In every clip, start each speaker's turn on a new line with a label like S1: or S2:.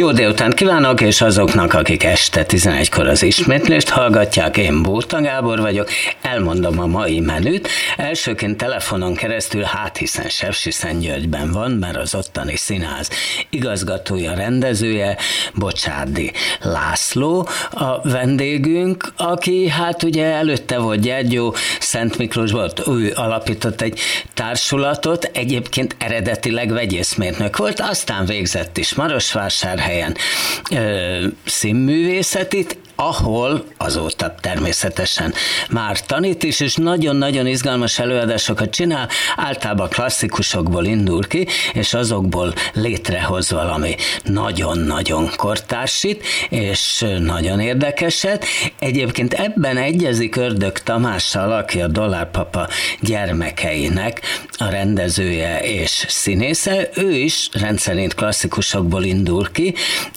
S1: Jó délután kívánok, és azoknak, akik este 11-kor az ismétlést hallgatják, én Bóta Gábor vagyok, elmondom a mai menüt. Elsőként telefonon keresztül, hát hiszen Sepsiszen Györgyben van, mert az ottani színház igazgatója, rendezője, Bocsádi László a vendégünk, aki hát ugye előtte volt Gyergyó, Szent Miklós volt, ő alapított egy társulatot, egyébként eredetileg vegyészmérnök volt, aztán végzett is Marosvásárhely, helyen. Színművészetit, ahol azóta természetesen már tanít is, és nagyon-nagyon izgalmas előadásokat csinál, általában klasszikusokból indul ki, és azokból létrehoz valami nagyon-nagyon kortársit, és nagyon érdekeset. Egyébként ebben egyezik Ördög Tamással, aki a Dollárpapa gyermekeinek a rendezője és színésze. Ő is rendszerint klasszikusokból indul ki.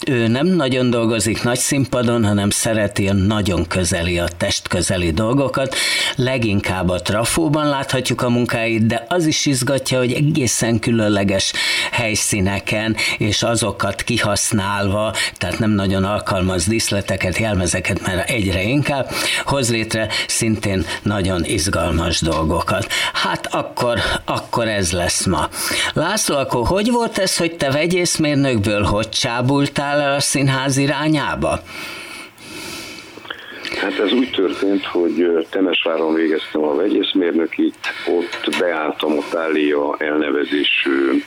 S1: Ő nem nagyon dolgozik nagy színpadon, hanem szereti a nagyon közeli, a test közeli dolgokat. Leginkább a trafóban láthatjuk a munkáit, de az is izgatja, hogy egészen különleges helyszíneken, és azokat kihasználva, tehát nem nagyon alkalmaz díszleteket, jelmezeket, mert egyre inkább hoz létre szintén nagyon izgalmas dolgokat. Hát akkor, akkor ez lesz ma. László, akkor hogy volt ez, hogy te vegyészmérnökből hogy csábultál el a színház irányába?
S2: Hát ez úgy történt, hogy Temesváron végeztem a vegyészmérnökit, ott beálltam a Tália elnevezésű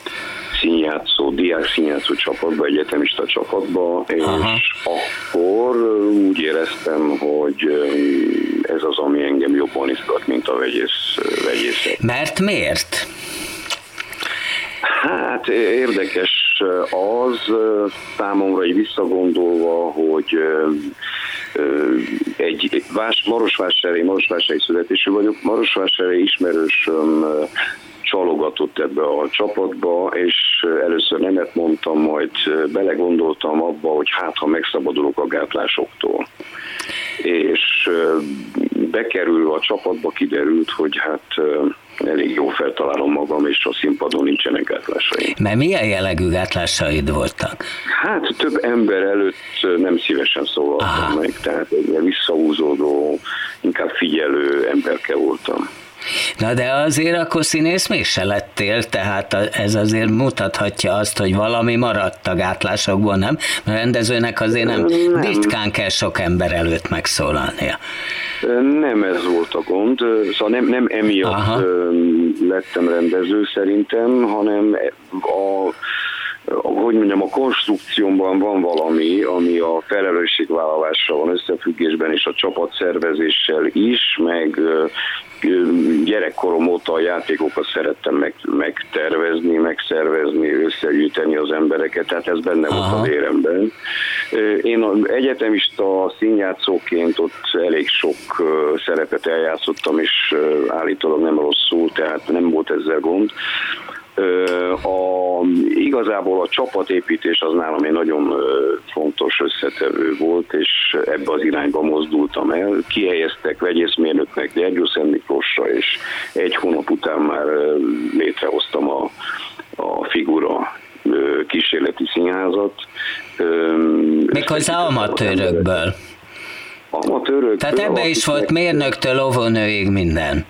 S2: színjátszó, diák színjátszó csapatba, egyetemista csapatba, és Aha. akkor úgy éreztem, hogy ez az, ami engem jobban izgat, mint a vegyész, vegyészet.
S1: Mert miért?
S2: Hát érdekes az számomra így visszagondolva, hogy egy vás, Marosvásárhely, Marosvásárhely születésű vagyok, Marosvásárhely ismerősöm csalogatott ebbe a csapatba, és először nemet mondtam, majd belegondoltam abba, hogy hát ha megszabadulok a gátlásoktól. És bekerülve a csapatba kiderült, hogy hát elég jó feltalálom magam, és a színpadon nincsenek gátlásaim.
S1: Mert milyen jellegű gátlásaid voltak?
S2: Hát több ember előtt nem szívesen szólaltam meg, tehát egy visszahúzódó, inkább figyelő emberke voltam.
S1: Na de azért akkor színész mégse lettél, tehát ez azért mutathatja azt, hogy valami maradt a gátlásokból, nem? Mert rendezőnek azért nem, nem. ritkán kell sok ember előtt megszólalnia.
S2: Nem ez volt a gond, szóval nem, nem emiatt Aha. lettem rendező szerintem, hanem a hogy mondjam, a konstrukciómban van valami, ami a felelősségvállalásra van összefüggésben, és a csapatszervezéssel is, meg gyerekkorom óta a játékokat szerettem meg, megtervezni, megszervezni, összegyűjteni az embereket, tehát ez benne Aha. volt a véremben. Én egyetemista színjátszóként ott elég sok szerepet eljátszottam, és állítólag nem rosszul, tehát nem volt ezzel gond. A, igazából a csapatépítés az nálam egy nagyon fontos összetevő volt, és ebbe az irányba mozdultam el. Kihelyeztek vegyészmérnöknek Gyergyó Szent Miklósra, és egy hónap után már létrehoztam a, a figura kísérleti színházat.
S1: Méghozzá amatőrökből.
S2: Amatőrök.
S1: Tehát ebbe is volt mérnöktől óvónőig minden.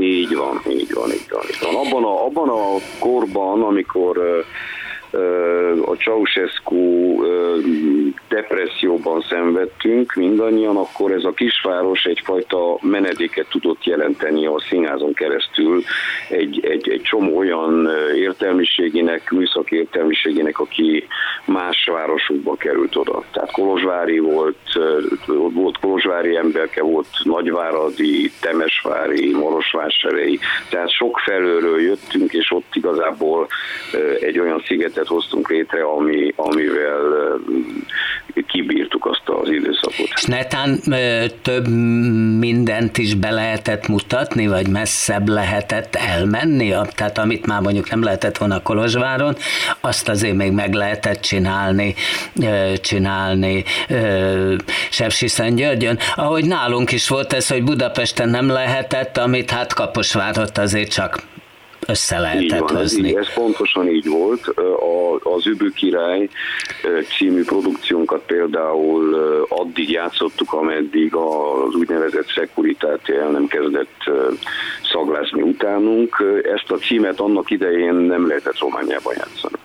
S2: Így van, így van, így van. Így van. Abban, a, abban a korban, amikor a Ceausescu depresszióban szenvedtünk mindannyian, akkor ez a kisváros egyfajta menedéket tudott jelenteni a színházon keresztül egy, egy, egy csomó olyan értelmiségének, műszaki értelmiségének, aki más városokba került oda. Tehát Kolozsvári volt, volt Kolozsvári emberke, volt Nagyváradi, Temesvári, Marosvásárhelyi, tehát sok felőről jöttünk, és ott igazából egy olyan szigetet rendszert hoztunk létre, ami, amivel kibírtuk azt az időszakot.
S1: És netán több mindent is be lehetett mutatni, vagy messzebb lehetett elmenni? Tehát amit már mondjuk nem lehetett volna Kolozsváron, azt azért még meg lehetett csinálni, csinálni Sepsiszentgyörgyön. Ahogy nálunk is volt ez, hogy Budapesten nem lehetett, amit hát Kaposvárot azért csak össze lehetett
S2: van,
S1: hozni.
S2: Ez, ez pontosan így volt. A, az Übő Király című produkciónkat például addig játszottuk, ameddig az úgynevezett szekuritát el nem kezdett szaglászni utánunk. Ezt a címet annak idején nem lehetett Romániában játszani.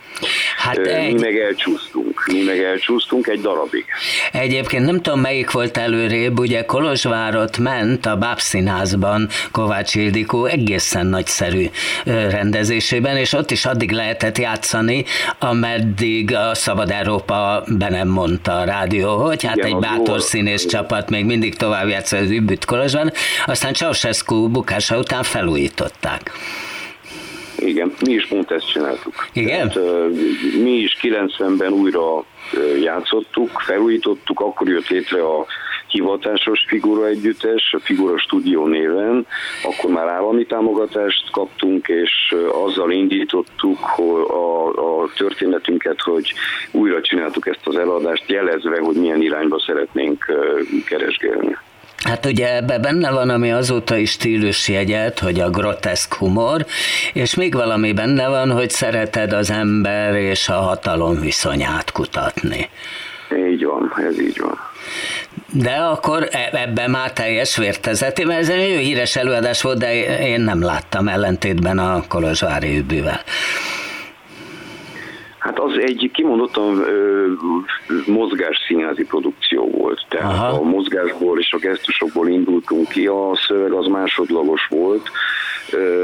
S2: Hát egy... Mi meg elcsúsztunk, mi meg elcsúsztunk egy darabig.
S1: Egyébként nem tudom melyik volt előrébb, ugye Kolozsvárot ment a Bábszínházban Kovács Ildikó egészen nagyszerű rendezésében, és ott is addig lehetett játszani, ameddig a Szabad Európa be nem mondta a rádió, hogy hát Igen, egy bátor színész csapat még mindig tovább játsza az Übbüt Kolozsván, aztán Ceausescu bukása után felújították.
S2: Igen, mi is pont ezt csináltuk.
S1: Igen? Tehát,
S2: mi is 90-ben újra játszottuk, felújítottuk, akkor jött létre a hivatásos figura együttes, a Figura Studio néven, akkor már állami támogatást kaptunk, és azzal indítottuk hogy a, a történetünket, hogy újra csináltuk ezt az eladást, jelezve, hogy milyen irányba szeretnénk keresgélni.
S1: Hát ugye ebbe benne van, ami azóta is jegyet, hogy a groteszk humor, és még valami benne van, hogy szereted az ember és a hatalom viszonyát kutatni.
S2: Így van, ez így van.
S1: De akkor e- ebben már teljes vértezeti, mert ez egy híres előadás volt, de én nem láttam ellentétben a Kolozsvári übűvel.
S2: Hát az egy kimondottan mozgásszínházi produkció volt. Tehát Aha. a mozgásból és a gesztusokból indultunk ki, a szöveg az másodlagos volt,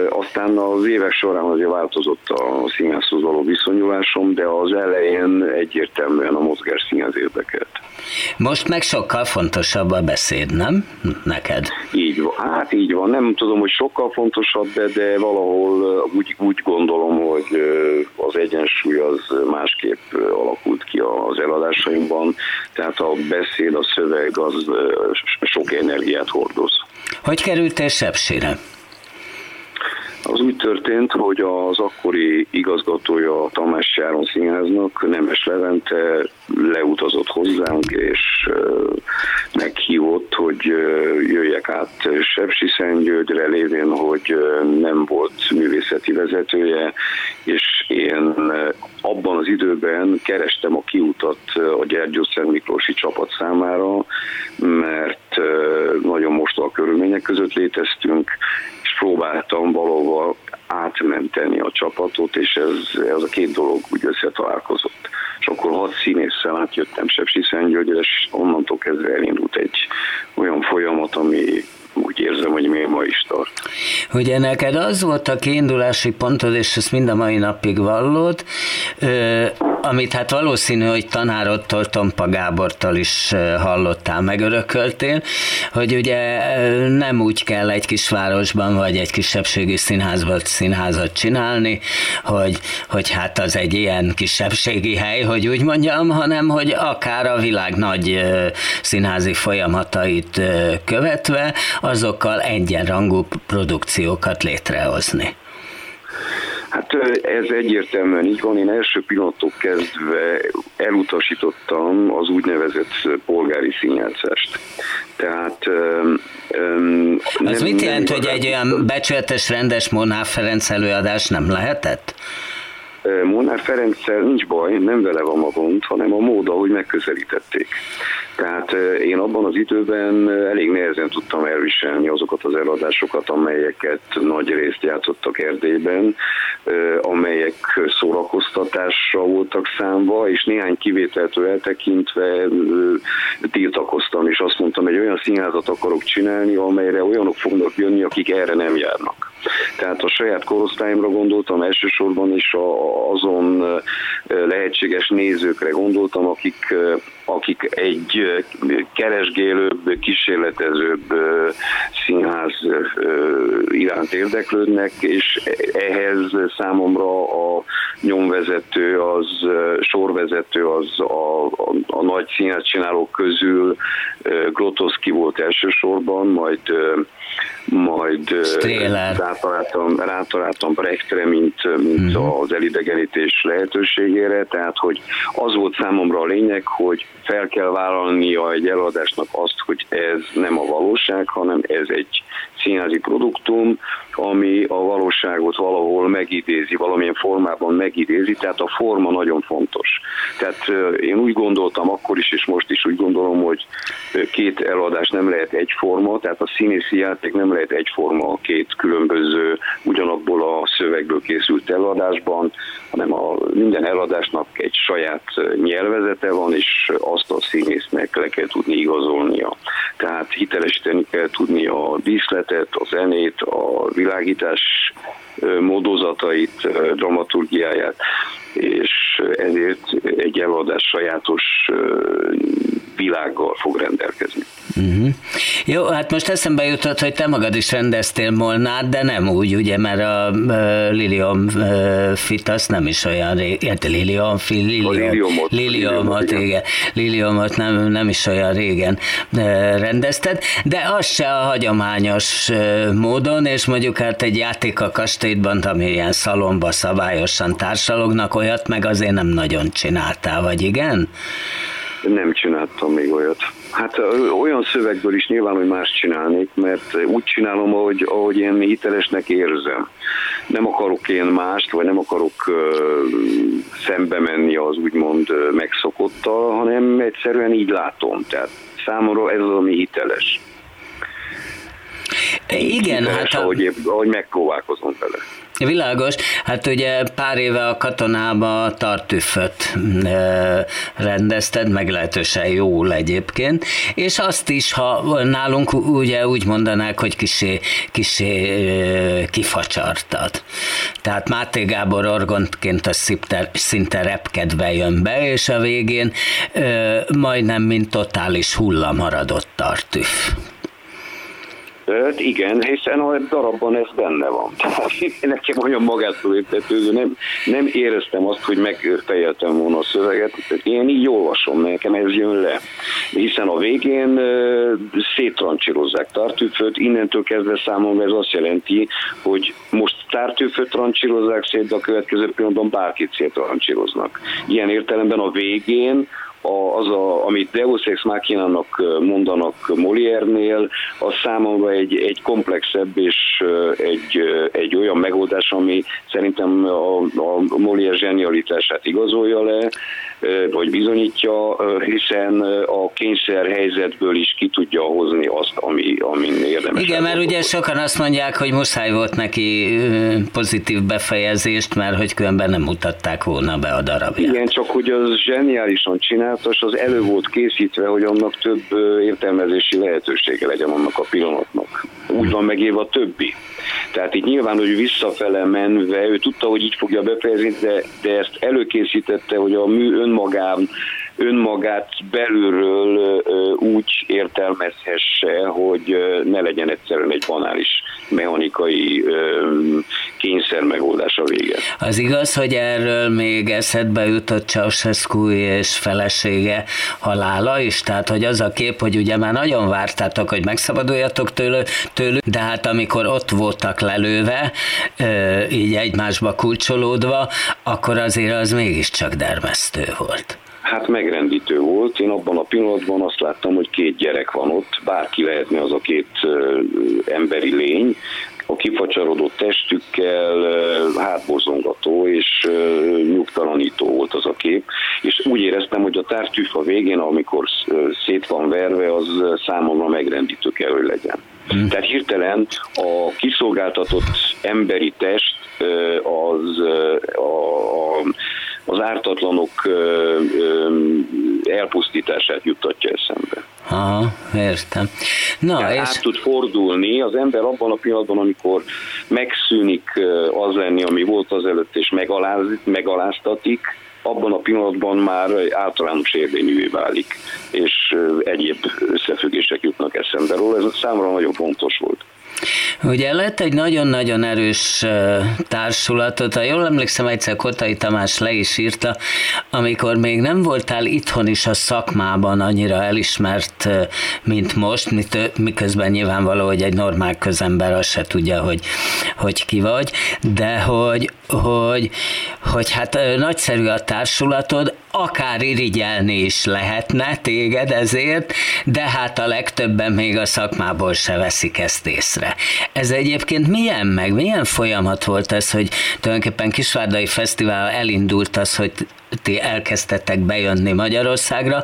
S2: aztán az évek során azért változott a színházhoz való viszonyulásom, de az elején egyértelműen a mozgás színház érdekelt.
S1: Most meg sokkal fontosabb a beszéd, nem? Neked?
S2: Így van. Hát így van. Nem tudom, hogy sokkal fontosabb, de, de valahol úgy, úgy gondolom, hogy az egyensúly az másképp alakult ki az eladásaimban. Tehát a beszéd, a szöveg az sok energiát hordoz.
S1: Hogy kerültél Sepsire?
S2: Az úgy történt, hogy az akkori igazgatója a Tamás Járon Színháznak, Nemes Levente leutazott hozzánk, és meghívott, hogy jöjjek át Sepsi Szentgyörgyre, lévén, hogy nem volt művészeti vezetője, és én abban az időben kerestem a kiutat a Gyergyó Szent Miklósi csapat számára, mert nagyon mostoha körülmények között léteztünk, próbáltam valahol átmenteni a csapatot, és ez, ez a két dolog úgy összetalálkozott. És akkor hat színésszel átjöttem Sepsi Szentgyörgyre, és onnantól kezdve elindult egy olyan folyamat, ami úgy érzem, hogy még ma is tart.
S1: Ugye neked az volt a kiindulási pontod, és ezt mind a mai napig vallod, amit hát valószínű, hogy tanárodtól, Tompa Gábortól is hallottál, megörököltél, hogy ugye nem úgy kell egy kisvárosban vagy egy kisebbségi színházban színházat csinálni, hogy, hogy hát az egy ilyen kisebbségi hely, hogy úgy mondjam, hanem hogy akár a világ nagy színházi folyamatait követve, azokkal egyenrangú produkciókat létrehozni.
S2: Hát ez egyértelműen így van. Én első pillanattól kezdve elutasítottam az úgynevezett polgári színjátszást. Tehát
S1: um, Az nem, mit jelent, nem hogy egy olyan becsületes, rendes Monár Ferenc előadás nem lehetett?
S2: Molnár Ferenccel nincs baj, nem vele van a gond, hanem a mód, ahogy megközelítették. Tehát én abban az időben elég nehezen tudtam elviselni azokat az eladásokat, amelyeket nagy részt játszottak Erdélyben, amelyek szórakoztatásra voltak számba, és néhány kivételtől eltekintve tiltakoztam, és azt mondtam, hogy olyan színházat akarok csinálni, amelyre olyanok fognak jönni, akik erre nem járnak. Tehát a saját korosztályomra gondoltam elsősorban, és azon lehetséges nézőkre gondoltam, akik, akik egy keresgélőbb, kísérletezőbb színház iránt érdeklődnek, és ehhez számomra a nyomvezető, az sorvezető, az a, a, a nagy színházcsinálók közül Grotowski volt elsősorban, majd majd rátaláltam, rátaláltam Brechtre, mint, mint uh-huh. az elidegenítés lehetőségére, tehát hogy az volt számomra a lényeg, hogy fel kell vállalnia egy eladásnak azt, hogy ez nem a valóság, hanem ez egy színházi produktum, ami a valóságot valahol megidézi, valamilyen formában megidézi, tehát a forma nagyon fontos. Tehát én úgy gondoltam akkor is, és most is úgy gondolom, hogy két eladás nem lehet egyforma, tehát a színészi játék nem lehet egyforma a két különböző, ugyanabból a szövegből készült eladásban, hanem a minden eladásnak egy saját nyelvezete van, és azt a színésznek le kell tudni igazolnia. Tehát hitelesíteni kell tudni a díszletet, a zenét, a világítás módozatait, dramaturgiáját, és ezért egy eladás sajátos világgal fog rendelkezni.
S1: Uh-huh. Jó, hát most eszembe jutott, hogy te magad is rendeztél Molnát, de nem úgy, ugye, mert a uh, Lilium uh, Fit az nem is olyan régen, hát Lilium Fit, Lilium, Liliumot, Liliumot, igen, Liliumot nem, nem is olyan régen uh, rendezted, de az se a hagyományos uh, módon, és mondjuk hát egy játék a kastélyban, ami ilyen szalomba szabályosan társalognak, olyat meg azért nem nagyon csináltál, vagy igen?
S2: Nem csináltam még olyat. Hát olyan szövegből is nyilván, hogy más csinálnék, mert úgy csinálom, ahogy, ahogy én hitelesnek érzem. Nem akarok én mást, vagy nem akarok uh, szembe menni az úgymond megszokottal, hanem egyszerűen így látom. Tehát számomra ez az, ami hiteles.
S1: Igen,
S2: hát... A... Ahogy, ahogy megpróbálkozom vele.
S1: Világos, hát ugye pár éve a katonába tartüföt rendezted, meglehetősen jól egyébként, és azt is, ha nálunk ugye úgy mondanák, hogy kisé, kisé kifacsartad. Tehát Máté Gábor orgontként a szinte, szinte repkedve jön be, és a végén majdnem mint totális hulla maradott tartüf.
S2: Hát igen, hiszen a darabban ez benne van. Tehát nekem olyan magától értetődő, nem, nem éreztem azt, hogy megfejeltem volna a szöveget. Én így olvasom, nekem ez jön le. Hiszen a végén széttrancsírozzák Tartűföt, innentől kezdve számomra ez azt jelenti, hogy most Tartűföt trancsírozzák szét, de a következő pillanatban bárkit széttrancsíroznak. Ilyen értelemben a végén az, a, amit Deus Ex Machina-nak mondanak Molière-nél, az számomra egy, egy komplexebb és egy, egy olyan megoldás, ami szerintem a, a Molière zsenialitását igazolja le, vagy bizonyítja, hiszen a kényszer helyzetből is ki tudja hozni azt, ami, ami érdemes.
S1: Igen, mert ugye sokan azt mondják, hogy muszáj volt neki pozitív befejezést, mert hogy különben nem mutatták volna be a darabját.
S2: Igen, csak hogy az zseniálisan csináltas, az elő volt készítve, hogy annak több értelmezési lehetősége legyen annak a pillanatnak. Úgy van megélve a többi. Tehát itt nyilván, hogy visszafele menve, ő tudta, hogy így fogja befejezni, de, de ezt előkészítette, hogy a mű önmagán önmagát belülről úgy értelmezhesse, hogy ne legyen egyszerűen egy banális mechanikai kényszer megoldás a vége.
S1: Az igaz, hogy erről még eszedbe jutott Ceausescu és felesége halála is, tehát hogy az a kép, hogy ugye már nagyon vártátok, hogy megszabaduljatok tőle, tőlük, de hát amikor ott voltak lelőve, így egymásba kulcsolódva, akkor azért az mégiscsak dermesztő volt.
S2: Hát megrendítő volt. Én abban a pillanatban azt láttam, hogy két gyerek van ott, bárki lehetne az a két emberi lény, a kifacsarodott testükkel hátborzongató és nyugtalanító volt az a kép, és úgy éreztem, hogy a tártűfa végén, amikor szét van verve, az számomra megrendítő kell, hogy legyen. Hmm. Tehát hirtelen a kiszolgáltatott emberi test az a, a az ártatlanok elpusztítását juttatja eszembe.
S1: Aha, értem.
S2: Na, Tehát és... át tud fordulni az ember abban a pillanatban, amikor megszűnik az lenni, ami volt az előtt, és megaláz, megaláztatik, abban a pillanatban már általános érvényűvé válik, és egyéb összefüggések jutnak eszembe róla. Ez számomra nagyon fontos volt.
S1: Ugye lett egy nagyon-nagyon erős társulatot, ha jól emlékszem, egyszer Kotai Tamás le is írta, amikor még nem voltál itthon is a szakmában annyira elismert, mint most, miközben nyilvánvaló, hogy egy normál közember azt se tudja, hogy, hogy ki vagy, de hogy, hogy, hogy hát nagyszerű a társulatod, akár irigyelni is lehetne téged ezért, de hát a legtöbben még a szakmából se veszik ezt észre. Ez egyébként milyen meg, milyen folyamat volt ez, hogy tulajdonképpen Kisvárdai Fesztivál elindult az, hogy ti elkezdtetek bejönni Magyarországra,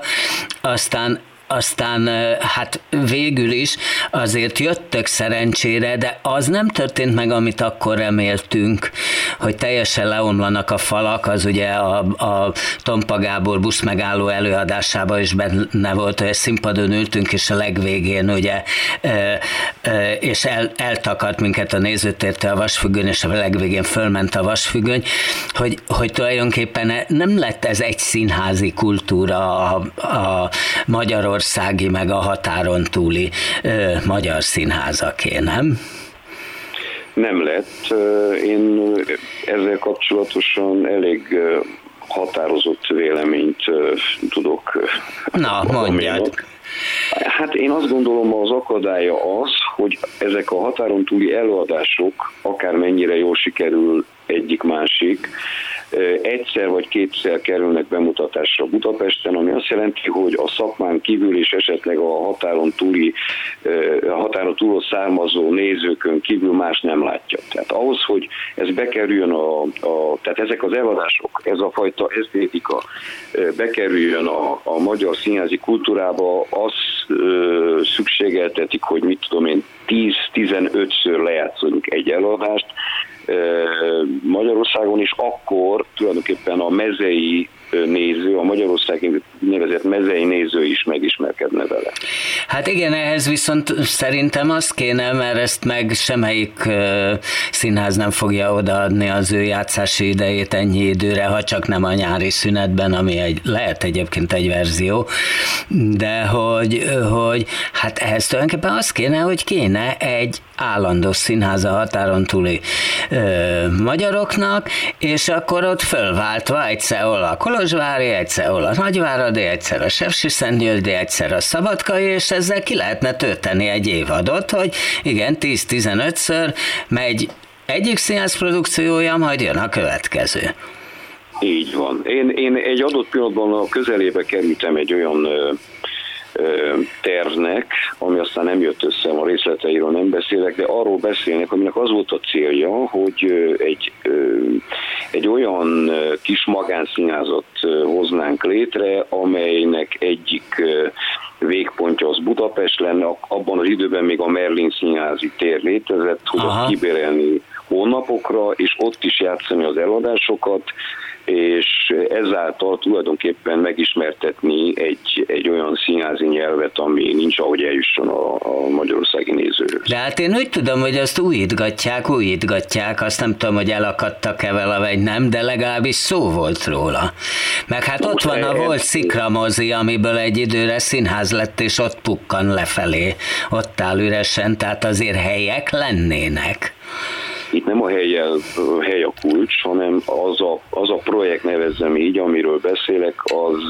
S1: aztán aztán hát végül is azért jöttök szerencsére, de az nem történt meg, amit akkor reméltünk, hogy teljesen leomlanak a falak, az ugye a, a Tompa Gábor buszmegálló előadásában is benne volt, hogy színpadon ültünk, és a legvégén ugye, és el, eltakart minket a nézőtérte a vasfüggöny, és a legvégén fölment a vasfüggöny, hogy, hogy tulajdonképpen nem lett ez egy színházi kultúra a, a Magyarország magyarországi, meg a határon túli ö, magyar színházaké, nem?
S2: Nem lett. Én ezzel kapcsolatosan elég határozott véleményt tudok.
S1: Na, mondjad.
S2: Hát én azt gondolom, az akadálya az, hogy ezek a határon túli előadások, akár mennyire jól sikerül egyik-másik, egyszer vagy kétszer kerülnek bemutatásra Budapesten, ami azt jelenti, hogy a szakmán kívül és esetleg a határon túli, a határon túl származó nézőkön kívül más nem látja. Tehát ahhoz, hogy ez bekerüljön a, a tehát ezek az előadások, ez a fajta esztétika bekerüljön a, a magyar színházi kultúrába, az ö, szükségeltetik, hogy mit tudom én, 10-15-ször lejátszunk egy előadást, Magyarországon is akkor tulajdonképpen a mezei néző, a Magyarországi nevezett mezei néző is megismerkedne vele.
S1: Hát igen, ehhez viszont szerintem az kéne, mert ezt meg semmelyik színház nem fogja odaadni az ő játszási idejét ennyi időre, ha csak nem a nyári szünetben, ami egy, lehet egyébként egy verzió, de hogy, hogy hát ehhez tulajdonképpen az kéne, hogy kéne egy állandó színház a határon túli ö, magyaroknak, és akkor ott fölváltva egyszer a Kolozsvári, egyszer a Nagyváradi, egyszer a Sepsiszentgyörgyi, egyszer a Szabadkai, és ezzel ki lehetne tölteni egy évadot, hogy igen, 10-15-ször megy egyik színház produkciója, majd jön a következő.
S2: Így van. Én, én egy adott pillanatban a közelébe kerültem egy olyan ö, tervnek, ami aztán nem jött össze, a részleteiről nem beszélek, de arról beszélnek, aminek az volt a célja, hogy egy, egy olyan kis magánszínházat hoznánk létre, amelynek egyik végpontja az Budapest lenne, abban az időben még a Merlin színházi tér létezett, hogy kibérelni hónapokra, és ott is játszani az eladásokat, és ezáltal tulajdonképpen megismertetni egy, egy olyan színházi nyelvet, ami nincs, ahogy eljusson a, a magyarországi nézőhöz.
S1: De hát én úgy tudom, hogy azt újítgatják, újítgatják, azt nem tudom, hogy elakadtak-e vele, vagy nem, de legalábbis szó volt róla. Meg hát ott van a volt szikramozi, amiből egy időre színház lett, és ott pukkan lefelé, ott áll üresen, tehát azért helyek lennének
S2: itt nem a hely, a hely a kulcs, hanem az a, az a projekt nevezzem így, amiről beszélek, az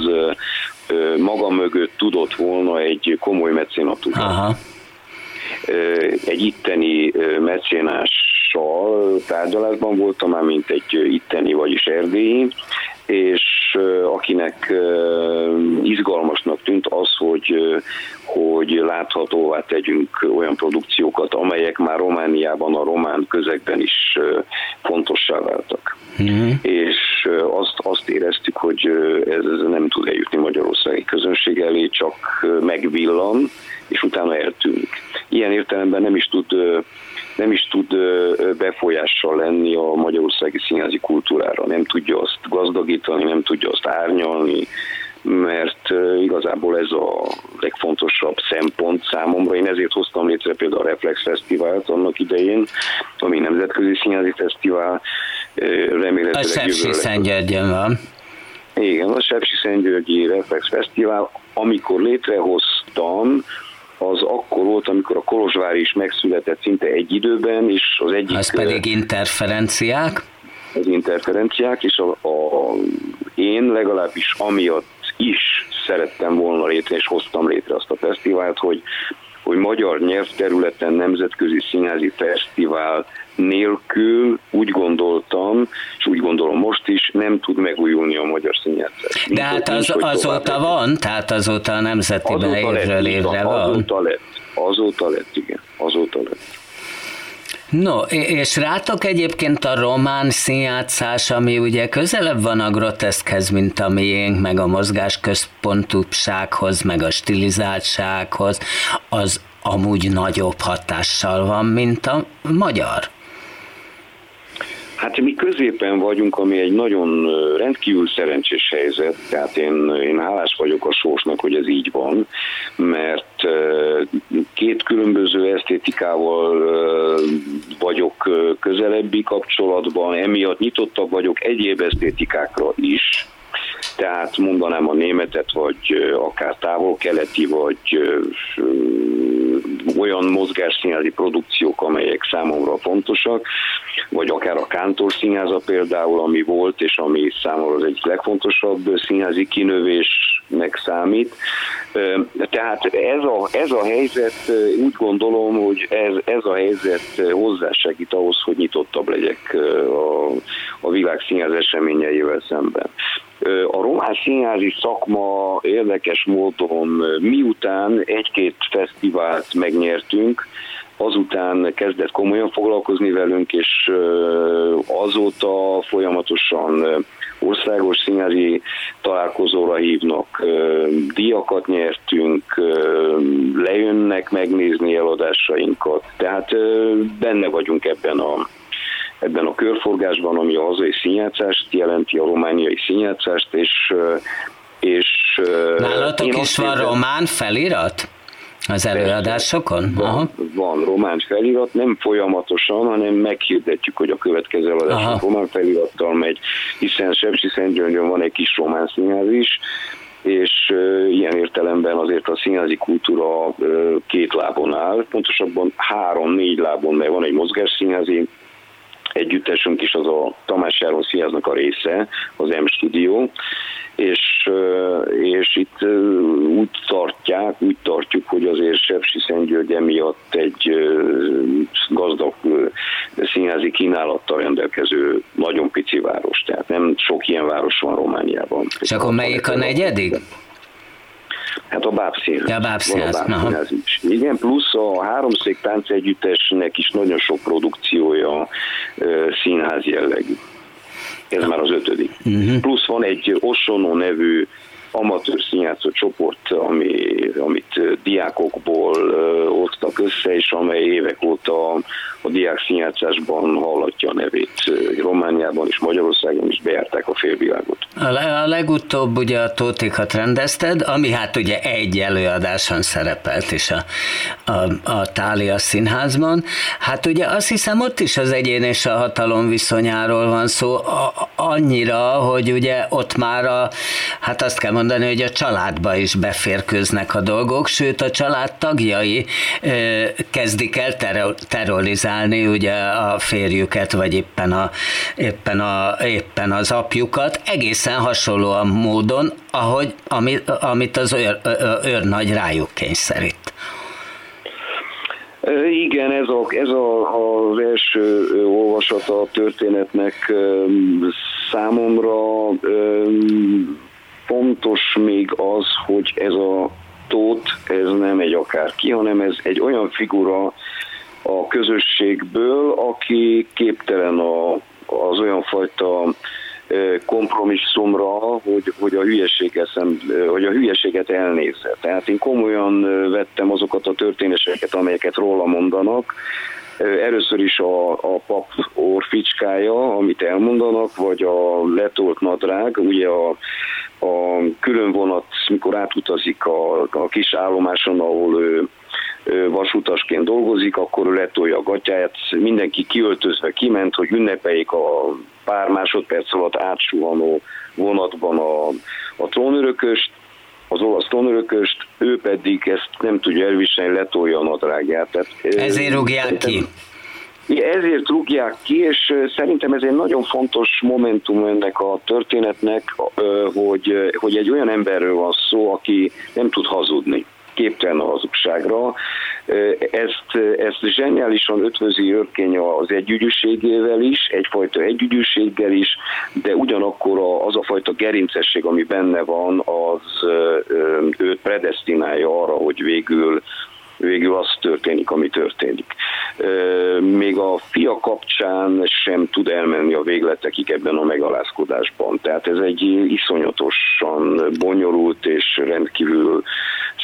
S2: maga mögött tudott volna egy komoly mecénatúra. Egy itteni mecénással tárgyalásban voltam már, mint egy itteni, vagyis erdélyi, és akinek izgalmasnak tűnt az, hogy, hogy láthatóvá tegyünk olyan produkciókat, amelyek már Romániában, a román közegben is fontossá váltak. Mm-hmm. És azt, azt éreztük, hogy ez, ez nem tud eljutni magyarországi közönség elé, csak megvillan, és utána eltűnik. Ilyen értelemben nem is tud nem is tud befolyással lenni a magyarországi színházi kultúrára, nem tudja azt gazdagítani, nem tudja azt árnyalni, mert igazából ez a legfontosabb szempont számomra. Én ezért hoztam létre például a Reflex Fesztivált annak idején, ami nemzetközi színházi fesztivál.
S1: Remélhetőleg a Sepsi Szentgyörgyön van.
S2: Igen, a Sepsi Szentgyörgyi Reflex Fesztivál, amikor létrehoztam, az akkor volt, amikor a Kolozsvár is megszületett szinte egy időben, és az egyik...
S1: Az pedig interferenciák?
S2: Az interferenciák, és a, a, én legalábbis amiatt is szerettem volna létre, és hoztam létre azt a fesztivált, hogy hogy magyar nyelvterületen nemzetközi színházi fesztivál nélkül úgy gondoltam, és úgy gondolom most is, nem tud megújulni a magyar színjátszás.
S1: De hát az, azóta van, tehát azóta a nemzetiben évről évre van.
S2: Azóta lett, azóta lett, igen, azóta lett.
S1: No, és rátok egyébként a román színjátszás, ami ugye közelebb van a groteszkhez, mint a miénk, meg a mozgásközpontúsághoz, meg a stilizáltsághoz, az amúgy nagyobb hatással van, mint a magyar?
S2: Hát mi középen vagyunk, ami egy nagyon rendkívül szerencsés helyzet, tehát én, én hálás vagyok a sorsnak, hogy ez így van, mert két különböző esztétikával vagyok közelebbi kapcsolatban, emiatt nyitottabb vagyok egyéb esztétikákra is, tehát mondanám a németet, vagy akár távol-keleti, vagy olyan mozgásszínházi produkciók, amelyek számomra fontosak, vagy akár a Kántor színháza például, ami volt, és ami számomra az egyik legfontosabb színházi kinövésnek számít. Tehát ez a, ez a helyzet, úgy gondolom, hogy ez, ez a helyzet hozzásegít ahhoz, hogy nyitottabb legyek a, a világ színház eseményeivel szemben. A román színházi szakma érdekes módon miután egy-két fesztivált megnyertünk, azután kezdett komolyan foglalkozni velünk, és azóta folyamatosan országos színházi találkozóra hívnak, díjakat nyertünk, lejönnek megnézni eladásainkat, tehát benne vagyunk ebben a ebben a körforgásban, ami a hazai színjátszást jelenti, a romániai színjátszást, és, és
S1: Nálatok is van érzem, román felirat? Az előadásokon?
S2: Van, Aha. van román felirat, nem folyamatosan, hanem meghirdetjük, hogy a következő előadás román felirattal megy, hiszen Sepsi Szentgyöngyön van egy kis román színház is, és ilyen értelemben azért a színházi kultúra két lábon áll, pontosabban három-négy lábon, mert van egy mozgásszínházi együttesünk is az a Tamás Járon Színháznak a része, az M Studio, és, és itt úgy tartják, úgy tartjuk, hogy azért Sepsi Szentgyörgy emiatt egy gazdag színházi kínálattal rendelkező nagyon pici város, tehát nem sok ilyen város van Romániában.
S1: És akkor melyik a negyedik?
S2: Hát a bábszínház.
S1: Ja, a bábszínház.
S2: a bábszínház is. Igen, plusz a háromszék együttesnek is nagyon sok produkciója színház jellegű. Ez már az ötödik. Uh-huh. Plusz van egy Osonó nevű amatőr színjátszó csoport, ami, amit diákokból osztak össze, és amely évek óta a diák színjátszásban hallatja a nevét. Romániában és Magyarországon is bejárták a félvilágot.
S1: A, le, a legutóbb ugye a Tótékat rendezted, ami hát ugye egy előadáson szerepelt is a, a, a Tália színházban. Hát ugye azt hiszem ott is az egyén és a hatalom viszonyáról van szó, a, annyira, hogy ugye ott már a, hát azt kell mondani, hogy a családba is beférkőznek a dolgok, sőt a család tagjai kezdik el terrorizálni ugye a férjüket, vagy éppen, a, éppen, a, éppen az apjukat, egészen hasonlóan módon, ahogy, amit, amit az őr, őrnagy rájuk kényszerít.
S2: Igen, ez, a, ez a, az első olvasata a történetnek számomra fontos még az, hogy ez a tót, ez nem egy akárki, hanem ez egy olyan figura a közösségből, aki képtelen a, az olyan fajta kompromisszumra, hogy, hogy, a hülyeséget szem, hogy a hülyeséget elnézze. Tehát én komolyan vettem azokat a történéseket, amelyeket róla mondanak, Először is a, a pap orficskája, amit elmondanak, vagy a letolt nadrág, ugye a, a külön vonat, mikor átutazik a, a kis állomáson, ahol ő vasutasként dolgozik, akkor ő letolja a gatyáját, mindenki kiöltözve kiment, hogy ünnepeljék a pár másodperc alatt átsuhanó vonatban a, a trónörököst, az olasz trónörököst, ő pedig ezt nem tudja elviselni, letolja a nadrágját.
S1: Tehát, Ezért rúgják ki.
S2: Ezért rúgják ki, és szerintem ez egy nagyon fontos momentum ennek a történetnek, hogy, hogy egy olyan emberről van szó, aki nem tud hazudni képtelen a hazugságra. Ezt, ezt zseniálisan ötvözi Örkény az együgyűségével is, egyfajta együgyűséggel is, de ugyanakkor az a fajta gerincesség, ami benne van, az őt predestinálja arra, hogy végül végül az történik, ami történik. Még a fia kapcsán sem tud elmenni a végletekig ebben a megalázkodásban. Tehát ez egy iszonyatosan bonyolult és rendkívül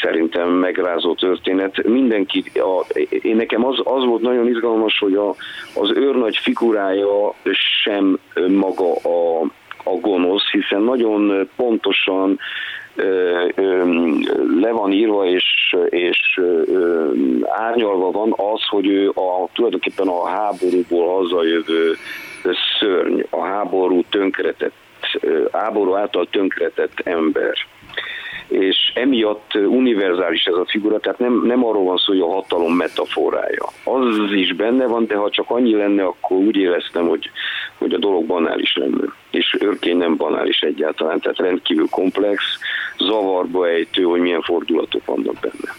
S2: szerintem megrázó történet. Mindenki, a, én nekem az, az volt nagyon izgalmas, hogy a, az őrnagy figurája sem maga a, a gonosz, hiszen nagyon pontosan le van írva és, és árnyalva van az, hogy ő a, tulajdonképpen a háborúból hazajövő szörny, a háború tönkretett, háború által tönkretett ember és emiatt univerzális ez a figura, tehát nem, nem arról van szó, hogy a hatalom metaforája. Az is benne van, de ha csak annyi lenne, akkor úgy éreztem, hogy, hogy a dolog banális lenne. És őrkény nem banális egyáltalán, tehát rendkívül komplex, zavarba ejtő, hogy milyen fordulatok vannak benne.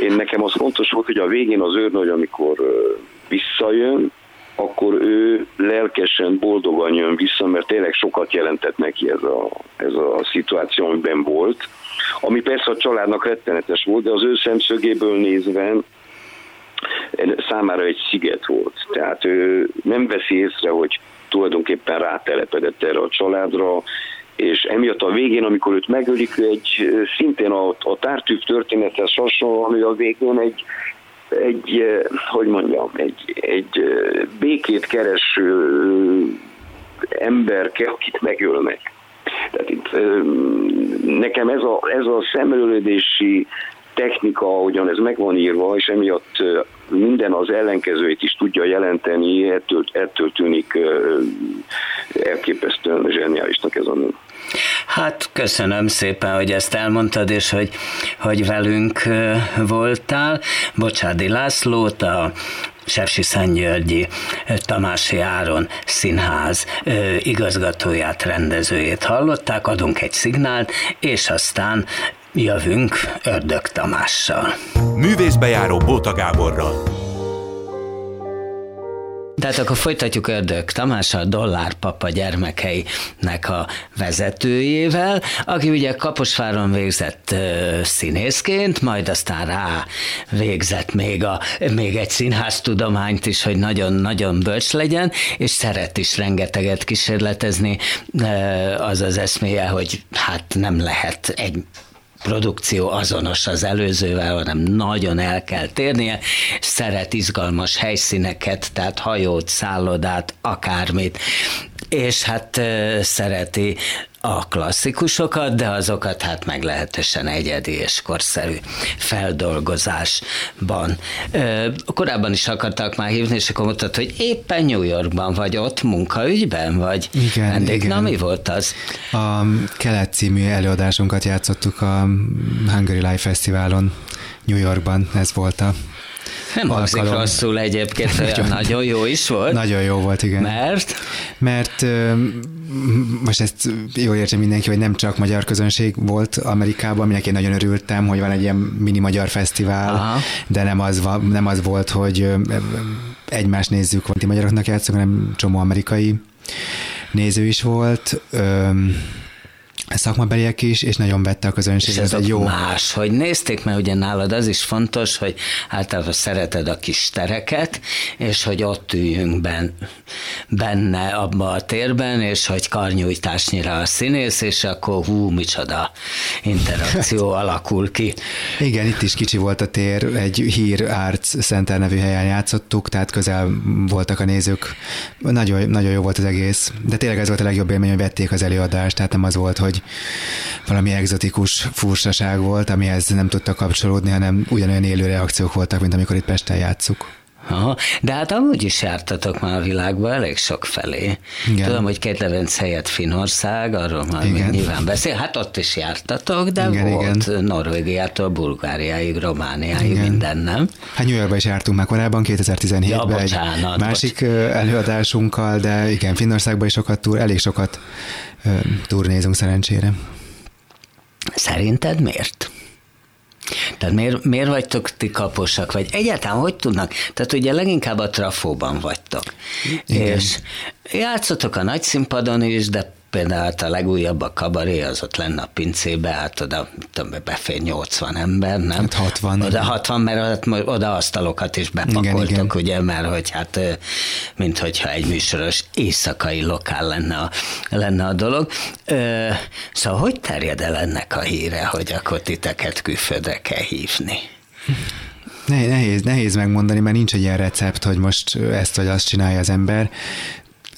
S2: Én nekem az fontos volt, hogy a végén az őrnagy, amikor visszajön, akkor ő lelkesen, boldogan jön vissza, mert tényleg sokat jelentett neki ez a, ez a szituáció, amiben volt. Ami persze a családnak rettenetes volt, de az ő szemszögéből nézve számára egy sziget volt. Tehát ő nem veszi észre, hogy tulajdonképpen rátelepedett erre a családra, és emiatt a végén, amikor őt megölik, egy szintén a, a tártűv történethez hasonlóan, hogy a végén egy, egy, hogy mondjam, egy, egy békét kereső ember kell, akit megölnek. Tehát itt nekem ez a, ez a szemlélődési technika, ahogyan ez meg van írva, és emiatt minden az ellenkezőit is tudja jelenteni, ettől, ettől tűnik elképesztően zseniálisnak ez a nő.
S1: Hát köszönöm szépen, hogy ezt elmondtad, és hogy, hogy velünk voltál. Bocsádi Lászlót, a Sepsi Szentgyörgyi Tamási Áron Színház igazgatóját, rendezőjét hallották, adunk egy szignált, és aztán jövünk Ördög Tamással.
S3: Művészbejáró Bóta Gáborral.
S1: Tehát akkor folytatjuk Ördög Tamás, a Dollárpapa gyermekeinek a vezetőjével, aki ugye Kaposváron végzett uh, színészként, majd aztán rá végzett még, a, még egy színháztudományt is, hogy nagyon-nagyon bölcs legyen, és szeret is rengeteget kísérletezni. Az az eszméje, hogy hát nem lehet egy produkció azonos az előzővel, hanem nagyon el kell térnie, szeret izgalmas helyszíneket, tehát hajót, szállodát, akármit, és hát szereti a klasszikusokat, de azokat hát meglehetősen egyedi és korszerű feldolgozásban. Korábban is akartak már hívni, és akkor mondtad, hogy éppen New Yorkban vagy ott munkaügyben, vagy
S4: igen, vendég, igen.
S1: Na, mi volt az?
S4: A Kelet című előadásunkat játszottuk a Hungary Life Fesztiválon New Yorkban, ez volt a
S1: nem hangzik rosszul egyébként, nagyon, nagyon jó is volt.
S4: Nagyon jó volt, igen.
S1: Mert?
S4: Mert most ezt jól értse mindenki, hogy nem csak magyar közönség volt Amerikában, aminek én nagyon örültem, hogy van egy ilyen mini magyar fesztivál, Aha. de nem az, nem az volt, hogy egymást nézzük, hogy magyaroknak játszunk, hanem csomó amerikai néző is volt szakmabeliek is, és nagyon vette a közönség.
S1: És ez egy jó. Más, hogy nézték, mert ugye nálad az is fontos, hogy általában szereted a kis tereket, és hogy ott üljünk ben, benne abba a térben, és hogy karnyújtásnyira a színész, és akkor hú, micsoda interakció alakul ki.
S4: Igen, itt is kicsi volt a tér, egy hír Arts Center nevű helyen játszottuk, tehát közel voltak a nézők. Nagyon, nagyon jó volt az egész, de tényleg ez volt a legjobb élmény, hogy vették az előadást, tehát nem az volt, hogy valami egzotikus furcsaság volt, amihez nem tudtak kapcsolódni, hanem ugyanolyan élő reakciók voltak, mint amikor itt Pesten játszuk.
S1: Aha, de hát amúgy is jártatok már a világban elég sok felé. Igen. Tudom, hogy két levenc helyett Finország, arról már igen. nyilván beszél. Hát ott is jártatok, de igen, volt igen. Norvégiától Bulgáriáig, Romániáig, igen. minden, nem?
S4: Hát New Yorkba is jártunk már korábban, 2017-ben ja, bocsánat, egy másik bocs. előadásunkkal, de igen, Finnországban is sokat túr, elég sokat turnézunk szerencsére.
S1: Szerinted miért? Tehát miért, miért vagytok ti kaposak, vagy egyáltalán hogy tudnak? Tehát ugye leginkább a trafóban vagytok. Igen. És játszotok a nagy színpadon is, de például hát a legújabb a kabaré, az ott lenne a pincébe, hát oda tudom, befér 80 ember, nem?
S4: Hát 60.
S1: Oda 60, mert oda asztalokat is bepakoltok, igen, igen. ugye, mert hogy hát, mint hogyha egy műsoros éjszakai lokál lenne a, lenne a dolog. Szóval hogy terjed el ennek a híre, hogy akkor titeket külföldre kell hívni?
S4: Nehéz, nehéz megmondani, mert nincs egy ilyen recept, hogy most ezt vagy azt csinálja az ember.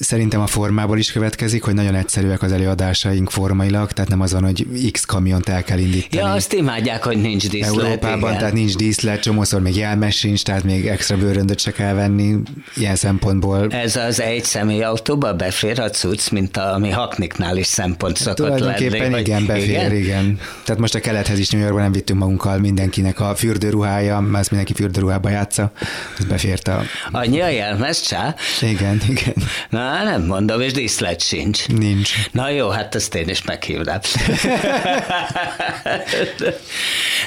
S4: Szerintem a formából is következik, hogy nagyon egyszerűek az előadásaink formailag, tehát nem az van, hogy X kamiont el kell indítani.
S1: Ja, azt imádják, hogy nincs díszlet.
S4: Európában, igen. tehát nincs díszlet, csomószor még jelmes sincs, tehát még extra bőröndöt se kell venni, ilyen szempontból.
S1: Ez az egy személy autóba befér a cucc, mint a, ami Hakniknál is szempont szokott
S4: Tulajdonképpen lenni, igen, befér, igen? igen. Tehát most a kelethez is New Yorkban nem vittünk magunkkal mindenkinek a fürdőruhája, mert ezt mindenki fürdőruhába játsza, ez befért a...
S1: Annyi a jelmes csá?
S4: Igen, igen.
S1: Na, nem mondom, és díszlet sincs.
S4: Nincs.
S1: Na jó, hát ezt én is meghívnám.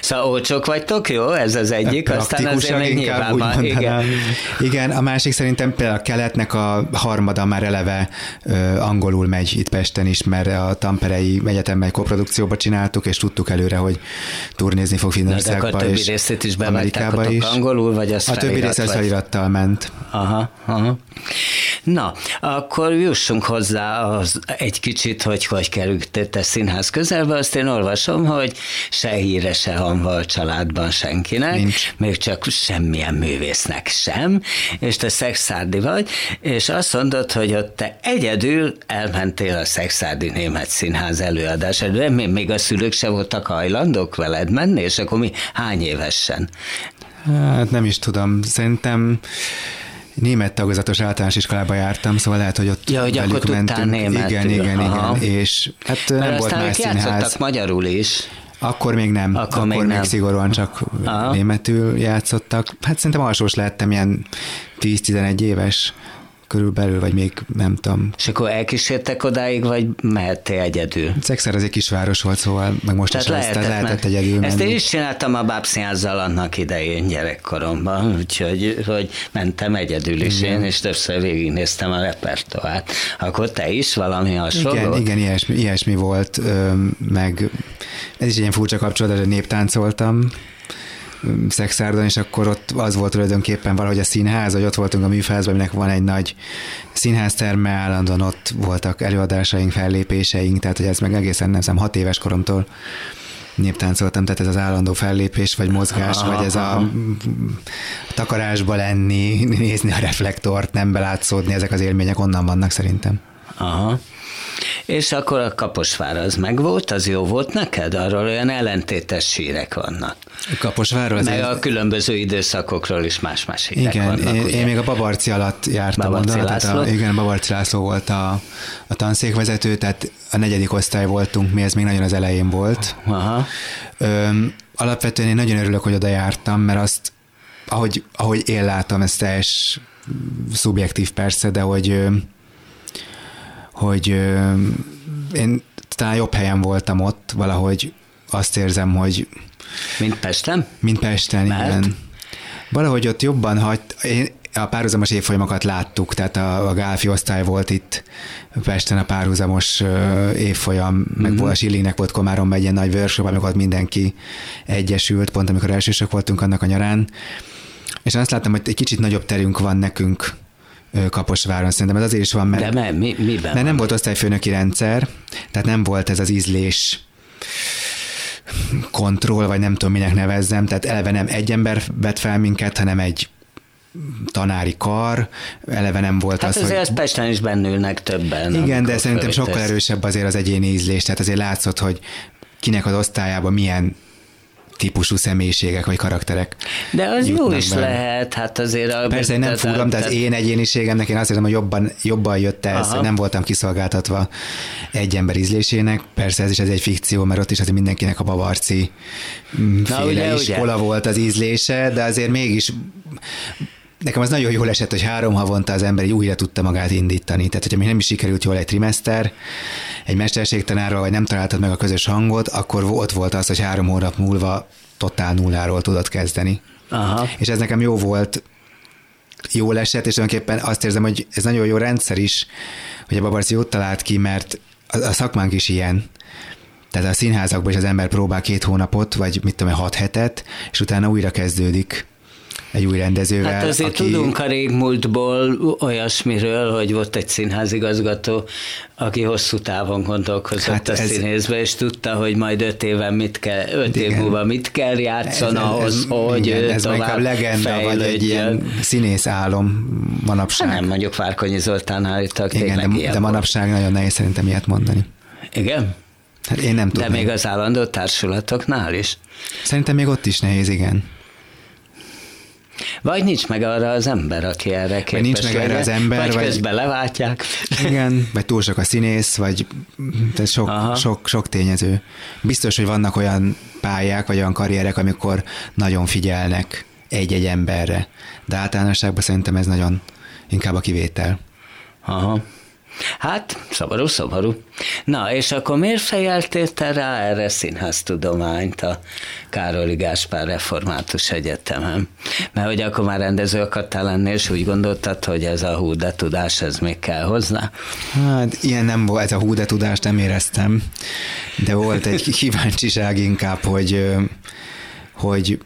S1: szóval olcsók vagytok, jó? Ez az egyik, aztán azért még nyilván
S4: van. Igen. igen, a másik szerintem például a keletnek a harmada már eleve ö, angolul megy itt Pesten is, mert a Tamperei Egyetemben egy koprodukcióba csináltuk, és tudtuk előre, hogy turnézni fog Finnországba.
S1: De a többi részét is bevettek is. angolul, vagy az
S4: A többi része felirattal ment.
S1: Aha, aha. Na, akkor jussunk hozzá az egy kicsit, hogy hogy kerültette színház közelbe, azt én olvasom, hogy se híre, se hanva a családban senkinek, Nincs. még csak semmilyen művésznek sem, és te szexárdi vagy, és azt mondod, hogy ott te egyedül elmentél a szexárdi német színház előadásra, de még a szülők se voltak hajlandók veled menni, és akkor mi hány évesen?
S4: Hát nem is tudom, szerintem német tagozatos általános iskolába jártam, szóval lehet, hogy ott
S1: ja, hogy velük akkor mentünk. Németül.
S4: Igen, igen, Aha. igen. És hát Mert nem volt más színház.
S1: magyarul is.
S4: Akkor még nem, akkor, akkor még, még nem. szigorúan csak Aha. németül játszottak. Hát szerintem alsós lettem, ilyen 10-11 éves körülbelül, vagy még nem tudom.
S1: És akkor elkísértek odáig, vagy mehettél egyedül?
S4: Szexer az egy kisváros volt, szóval meg most tehát is lehetett, ezt, lehetett egyedül menni.
S1: Ezt én is csináltam a bábszínházzal annak idején gyerekkoromban, úgyhogy hogy mentem egyedül is igen. én, és többször végignéztem a repertoát. Akkor te is valami hasonló?
S4: Igen, igen ilyesmi, ilyesmi volt, meg ez is egy ilyen furcsa kapcsolat, hogy néptáncoltam, Szexárdon, és akkor ott az volt tulajdonképpen valahogy a színház, hogy ott voltunk a műfázban, aminek van egy nagy színházterme, állandóan ott voltak előadásaink, fellépéseink, tehát hogy ez meg egészen nem hiszem, hat éves koromtól néptáncoltam, tehát ez az állandó fellépés, vagy mozgás, aha, vagy ez a, a takarásba lenni, nézni a reflektort, nem belátszódni, ezek az élmények onnan vannak szerintem.
S1: Aha. És akkor a Kaposvár az megvolt, az jó volt neked? Arról olyan ellentétes sírek vannak.
S4: A Kaposvárról?
S1: Meg a különböző időszakokról is más-más hírek
S4: igen,
S1: vannak.
S4: Én, én még a Babarci alatt jártam.
S1: Babarci onnan, László?
S4: A, igen, Babarci László volt a, a tanszékvezető, tehát a negyedik osztály voltunk, mi ez még nagyon az elején volt.
S1: Aha.
S4: Öm, alapvetően én nagyon örülök, hogy oda jártam, mert azt, ahogy, ahogy én látom, ez teljes szubjektív persze, de hogy hogy én talán jobb helyen voltam ott, valahogy azt érzem, hogy...
S1: Mint Pesten?
S4: Mint Pesten, Mert? igen. Valahogy ott jobban hagy, én a párhuzamos évfolyamokat láttuk, tehát a, a Gálfi osztály volt itt Pesten a párhuzamos évfolyam, mm-hmm. meg mhm. volt a Schillingnek volt Komáromban egy ilyen nagy workshop, amikor ott mindenki egyesült, pont amikor elsősök voltunk annak a nyarán, és azt láttam, hogy egy kicsit nagyobb terünk van nekünk Kaposváron. Szerintem ez azért is van, mert,
S1: De me, mi, miben
S4: mert nem volt osztályfőnöki rendszer, tehát nem volt ez az ízlés kontroll, vagy nem tudom, minek nevezzem, tehát eleve nem egy ember vett fel minket, hanem egy tanári kar, eleve nem volt
S1: hát
S4: az,
S1: azért
S4: hogy...
S1: Pesten is bennülnek többen.
S4: Igen, de szerintem sokkal erősebb azért az egyéni ízlés, tehát azért látszott, hogy kinek az osztályában milyen típusú személyiségek vagy karakterek.
S1: De az jó is be. lehet, hát azért... A
S4: Persze, nem fogom, de az én egyéniségemnek én azt hiszem, hogy jobban, jobban jött ez, hogy nem voltam kiszolgáltatva egy ember ízlésének. Persze ez is ez egy fikció, mert ott is azért mindenkinek a bavarci mm, féle ugye, iskola ugye? volt az ízlése, de azért mégis nekem az nagyon jól esett, hogy három havonta az ember így újra tudta magát indítani. Tehát, hogyha még nem is sikerült jól egy trimester, egy mesterségtanárral, vagy nem találtad meg a közös hangot, akkor ott volt az, hogy három hónap múlva totál nulláról tudod kezdeni.
S1: Aha.
S4: És ez nekem jó volt, jó esett, és tulajdonképpen azt érzem, hogy ez nagyon jó rendszer is, hogy a Babarci ott talált ki, mert a, a szakmánk is ilyen. Tehát a színházakban is az ember próbál két hónapot, vagy mit tudom, hat hetet, és utána újra kezdődik egy új rendezővel.
S1: Hát azért aki... tudunk a régmúltból olyasmiről, hogy volt egy színházigazgató, aki hosszú távon gondolkozott hát a ez... színészbe, és tudta, hogy majd öt éven mit kell, öt igen. év múlva mit kell játszon ez, ahhoz, ez, hogy igen,
S4: ez tovább legenda, vagy egy ilyen színész álom manapság.
S1: Hát nem, mondjuk Várkonyi Zoltán állítak,
S4: igen, de, de manapság nagyon nehéz szerintem ilyet mondani.
S1: Igen?
S4: Hát én nem tudom.
S1: De még az állandó társulatoknál is?
S4: Szerintem még ott is nehéz, igen.
S1: Vagy nincs meg arra az ember, aki erre képes.
S4: Vagy nincs meg erre az ember.
S1: Vagy, vagy közben leváltják.
S4: Igen, vagy túl sok a színész, vagy tehát sok, sok, sok tényező. Biztos, hogy vannak olyan pályák, vagy olyan karrierek, amikor nagyon figyelnek egy-egy emberre. De általánosságban szerintem ez nagyon inkább a kivétel.
S1: Aha. Hát, szomorú, szomorú. Na, és akkor miért fejeltél te rá erre színháztudományt a Károli Gáspár Református Egyetemen? Mert hogy akkor már rendező akartál lenni, és úgy gondoltad, hogy ez a hú, de tudás, ez még kell hozzá?
S4: Hát ilyen nem volt, ez a hú, de tudást nem éreztem, de volt egy kíváncsiság inkább, hogy hogy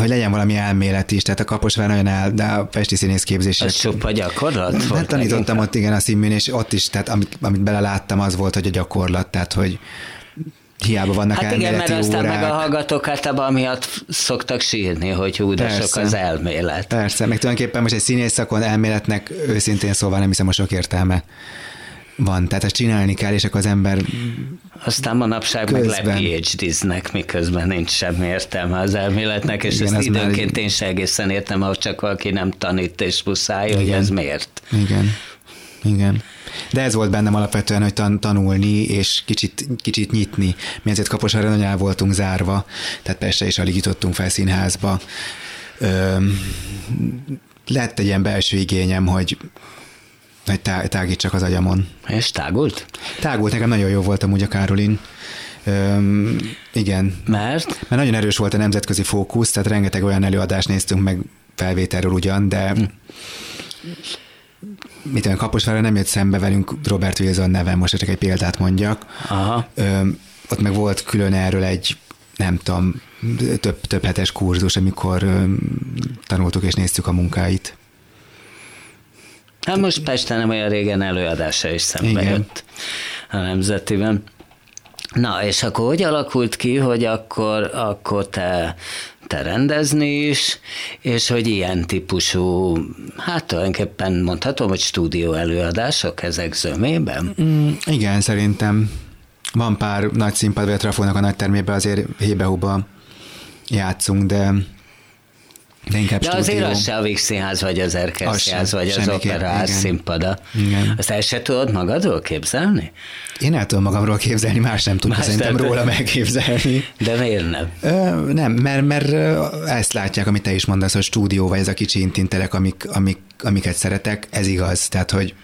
S4: hogy legyen valami elmélet is, tehát a Kaposvár nagyon el, de a Pesti színészképzés.
S1: Ez csupa gyakorlat
S4: Hát tanítottam ott igen a színműn, és ott is, tehát amit, amit beleláttam, az volt, hogy a gyakorlat, tehát hogy hiába vannak
S1: hát igen, mert aztán
S4: órák.
S1: meg a hallgatók általában miatt szoktak sírni, hogy Persze. sok az elmélet.
S4: Persze, meg tulajdonképpen most egy színész szakon elméletnek őszintén szóval nem hiszem, hogy sok értelme van, tehát ezt csinálni kell, és akkor az ember
S1: Aztán manapság közben. meg phd miközben nincs semmi értelme az elméletnek, és Igen, ezt időnként már... én se egészen értem, ahol csak valaki nem tanít és muszáj, Igen. hogy ez miért.
S4: Igen. Igen. De ez volt bennem alapvetően, hogy tan- tanulni és kicsit, kicsit nyitni. Mi ezért Kaposvára nagyon el voltunk zárva, tehát persze is alig jutottunk fel színházba. Ö, lett egy ilyen belső igényem, hogy hogy tá- tágítsak az agyamon.
S1: És tágult?
S4: Tágult, nekem nagyon jó volt amúgy a Károlin. Üm, igen.
S1: Mert?
S4: Mert nagyon erős volt a nemzetközi fókusz, tehát rengeteg olyan előadást néztünk meg felvételről ugyan, de hm. mit tudom, Kaposvára nem jött szembe velünk Robert Wilson neve, most csak egy példát mondjak.
S1: Aha.
S4: Üm, ott meg volt külön erről egy, nem tudom, több, több hetes kurzus, amikor üm, tanultuk és néztük a munkáit.
S1: Hát most Pesten nem olyan régen előadása is szembe Igen. jött a nemzetiben. Na, és akkor hogy alakult ki, hogy akkor, akkor te, te rendezni is, és hogy ilyen típusú, hát tulajdonképpen mondhatom, hogy stúdió előadások ezek zömében?
S4: Mm, igen, szerintem van pár nagy színpad, vagy a nagy termében azért hébe játszunk, de de inkább
S1: De
S4: stúdió.
S1: azért az se a Víg Színház, vagy az Erkesztház, vagy az Operaház színpada. Igen. Azt el se tudod magadról képzelni?
S4: Én el tudom magamról képzelni, más nem más szerintem nem róla megképzelni.
S1: De miért nem?
S4: Ö, nem, mert, mert ezt látják, amit te is mondasz, hogy stúdió, vagy ez a kicsi intintelek, amik, amik, amiket szeretek, ez igaz. Tehát, hogy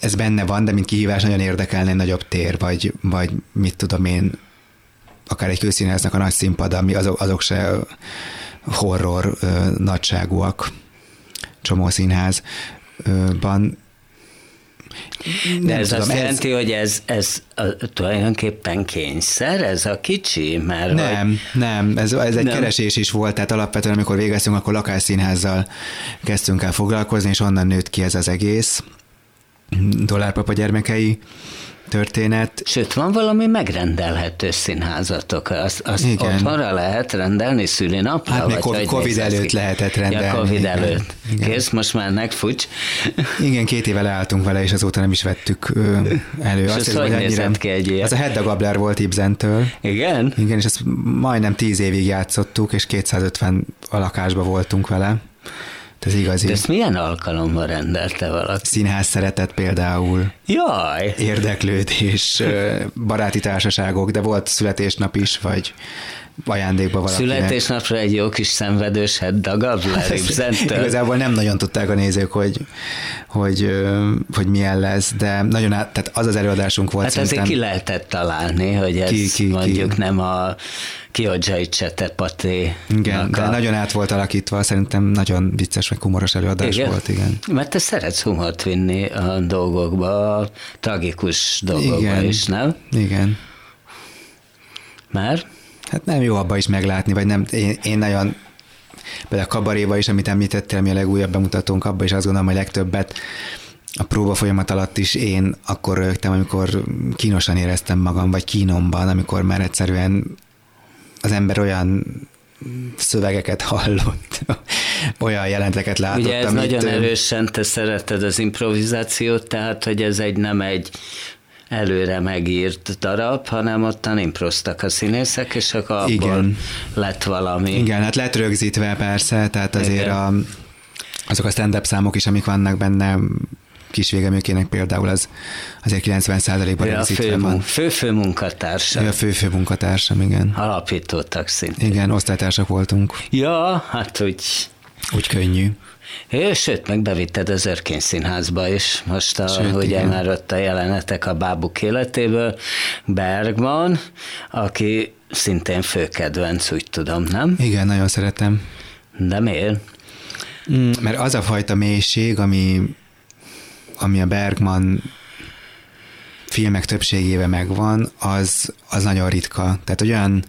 S4: ez benne van, de mint kihívás nagyon érdekelne egy nagyobb tér, vagy, vagy mit tudom én, akár egy kőszínháznak a nagy színpad, ami azok, azok se horror ö, nagyságúak, csomó színházban.
S1: De ez tudom, azt ez... jelenti, hogy ez, ez a, tulajdonképpen kényszer, ez a kicsi? Mert
S4: nem,
S1: vagy...
S4: nem, ez, ez egy nem. keresés is volt, tehát alapvetően amikor végeztünk, akkor lakásszínházzal kezdtünk el foglalkozni, és onnan nőtt ki ez az egész. Dollárpapa gyermekei történet.
S1: Sőt, van valami megrendelhető színházatok, azt, azt Igen. otthonra lehet rendelni szülinapra?
S4: Hát még COVID, COVID előtt ki? lehetett rendelni.
S1: Ja, COVID Igen. előtt. Igen. Kész, most már megfucs.
S4: Igen, két éve leálltunk vele, és azóta nem is vettük elő.
S1: És azt, hogy annyira, ki egy ilyen?
S4: Az a Hedda Gabler volt Ibzentől.
S1: Igen?
S4: Igen, és ezt majdnem tíz évig játszottuk, és 250 a lakásba voltunk vele. Ez igazi.
S1: De ezt milyen alkalommal rendelte valaki?
S4: Színház szeretet például.
S1: Jaj!
S4: Érdeklődés, baráti társaságok, de volt születésnap is, vagy ajándékba valakinek.
S1: Születésnapra egy jó kis szenvedős dagab Larry
S4: Igazából nem nagyon tudták a nézők, hogy, hogy, hogy milyen lesz, de nagyon át, tehát az az előadásunk volt.
S1: Hát azért ki lehetett találni, hogy ez ki, ki, mondjuk ki. nem a Kiodzsai Csetepaté.
S4: Igen, de a... nagyon át volt alakítva, szerintem nagyon vicces, vagy humoros előadás igen? volt, igen.
S1: Mert te szeretsz humort vinni a dolgokba, a tragikus dolgokba igen. is, nem?
S4: Igen.
S1: Mert?
S4: Hát nem jó abba is meglátni, vagy nem, én, én nagyon például a kabaréba is, amit említettél, ami a legújabb bemutatónk, abba is azt gondolom, hogy legtöbbet a próba folyamat alatt is én akkor rögtem, amikor kínosan éreztem magam, vagy kínomban, amikor már egyszerűen az ember olyan szövegeket hallott, olyan jelenteket látott.
S1: Ugye ez amit, nagyon erősen te szereted az improvizációt, tehát hogy ez egy nem egy előre megírt darab, hanem ottan improztak a színészek, és akkor abból Igen. lett valami.
S4: Igen, hát lett rögzítve persze, tehát azért a, azok a stand-up számok is, amik vannak benne, kis végeműkének például az azért 90%-ban ja, rögzítve fő, van.
S1: Fő-fő munkatársam.
S4: Ja, fő-fő munkatársam, igen.
S1: Alapítottak szintén.
S4: Igen, osztálytársak voltunk.
S1: Ja, hát úgy...
S4: Úgy könnyű.
S1: Sőt, meg bevitted az Örkény Színházba is. Most a, sőt, ugye igen. már ott a jelenetek a bábuk életéből. Bergman, aki szintén főkedvenc, úgy tudom, nem?
S4: Igen, nagyon szeretem.
S1: De miért?
S4: Mm, mert az a fajta mélység, ami, ami a Bergman filmek többségével megvan, az, az nagyon ritka. Tehát olyan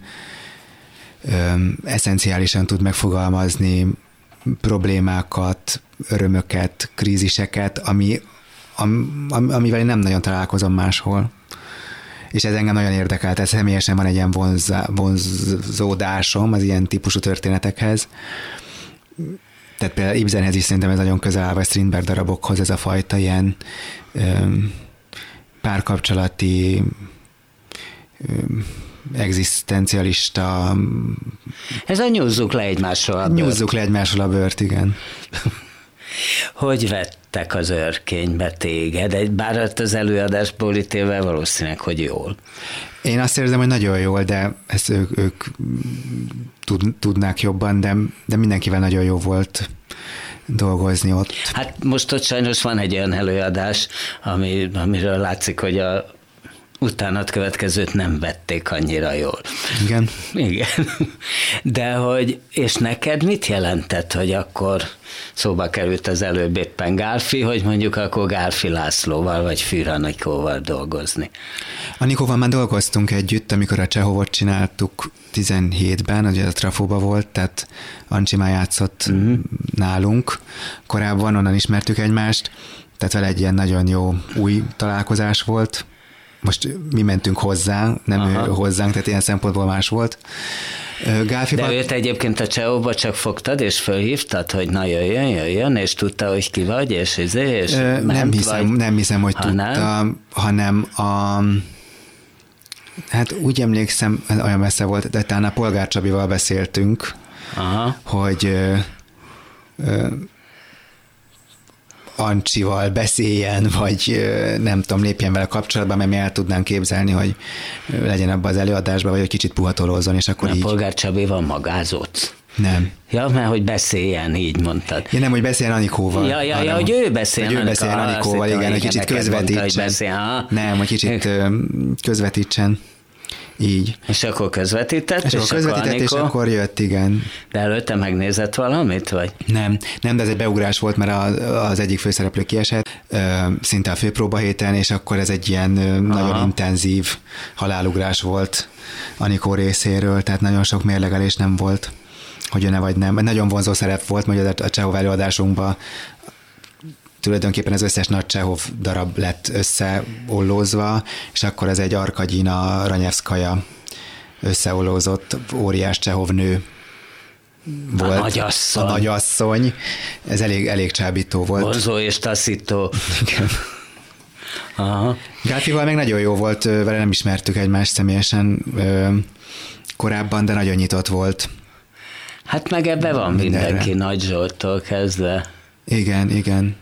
S4: ö, eszenciálisan tud megfogalmazni problémákat, örömöket, kríziseket, ami, am, amivel én nem nagyon találkozom máshol. És ez engem nagyon érdekelt, ez személyesen van egy ilyen vonzá, vonzódásom az ilyen típusú történetekhez. Tehát például Ibsenhez is szerintem ez nagyon közel áll, vagy Strindberg darabokhoz ez a fajta ilyen párkapcsolati egzisztencialista...
S1: Ez a nyúzzuk le egymásról a
S4: bört. Nyúzzuk le egymásról a bört, igen.
S1: hogy vettek az örkénybe téged? Bár az előadásból ítélve valószínűleg, hogy jól.
S4: Én azt érzem, hogy nagyon jól, de ezt ők, ők tud, tudnák jobban, de, de mindenkivel nagyon jó volt dolgozni ott.
S1: Hát most ott sajnos van egy olyan előadás, ami, amiről látszik, hogy a utánat következőt nem vették annyira jól.
S4: Igen.
S1: Igen. De hogy, és neked mit jelentett, hogy akkor szóba került az előbb éppen Gálfi, hogy mondjuk akkor Gálfi Lászlóval vagy Fűranikóval dolgozni?
S4: Anikóval már dolgoztunk együtt, amikor a Csehovot csináltuk 17-ben, ugye a Trafóba volt, tehát Ancsi már játszott uh-huh. nálunk. Korábban onnan ismertük egymást, tehát vele egy ilyen nagyon jó új találkozás volt, most mi mentünk hozzá, nem Aha. ő hozzánk, tehát ilyen szempontból más volt.
S1: Gálfiba... De őt egyébként a Cseóba csak fogtad, és fölhívtad, hogy na jöjjön, jöjjön, és tudta, hogy ki vagy, és, izé, és, és
S4: Ö, nem, hiszem, vagy... nem hiszem, hogy ha tudta, nem? hanem a... Hát úgy emlékszem, olyan messze volt, de talán a Polgár Csabival beszéltünk, Aha. hogy ö, ö, Ancsival beszéljen, vagy nem tudom, lépjen vele kapcsolatba, mert mi el tudnánk képzelni, hogy legyen abban az előadásban, vagy egy kicsit puhatolózzon, és akkor Na, így...
S1: Polgár Csabéval magázott.
S4: Nem.
S1: Ja, mert hogy beszéljen, így mondtad.
S4: Ja, nem, hogy beszéljen Anikóval.
S1: Ja, ja, ja hogy ő beszéljen.
S4: Hogy ő beszéljen Anikóval, igen, hogy kicsit közvetítsen. Mondta, hogy beszél, nem, hogy kicsit közvetítsen. Így.
S1: És akkor közvetített?
S4: És, és akkor közvetített, akkor és akkor jött, igen.
S1: De előtte megnézett valamit, vagy?
S4: Nem, nem, de ez egy beugrás volt, mert az egyik főszereplő kiesett, szinte a főpróba héten, és akkor ez egy ilyen Aha. nagyon intenzív halálugrás volt Anikó részéről, tehát nagyon sok mérlegelés nem volt hogy jön-e vagy nem. Nagyon vonzó szerep volt, mert a Csehov előadásunkban tulajdonképpen az összes nagy Csehov darab lett összeollózva, és akkor ez egy Arkadina Ranyevszkaja összeollózott óriás Csehov nő volt. A
S1: nagyasszony.
S4: A nagyasszony. Ez elég, elég csábító volt.
S1: Vonzó és taszító.
S4: Igen. Aha. Gáfival meg nagyon jó volt, vele nem ismertük egymást személyesen korábban, de nagyon nyitott volt.
S1: Hát meg ebbe van Mindenre. mindenki, Nagy Zsoltól kezdve.
S4: Igen, igen.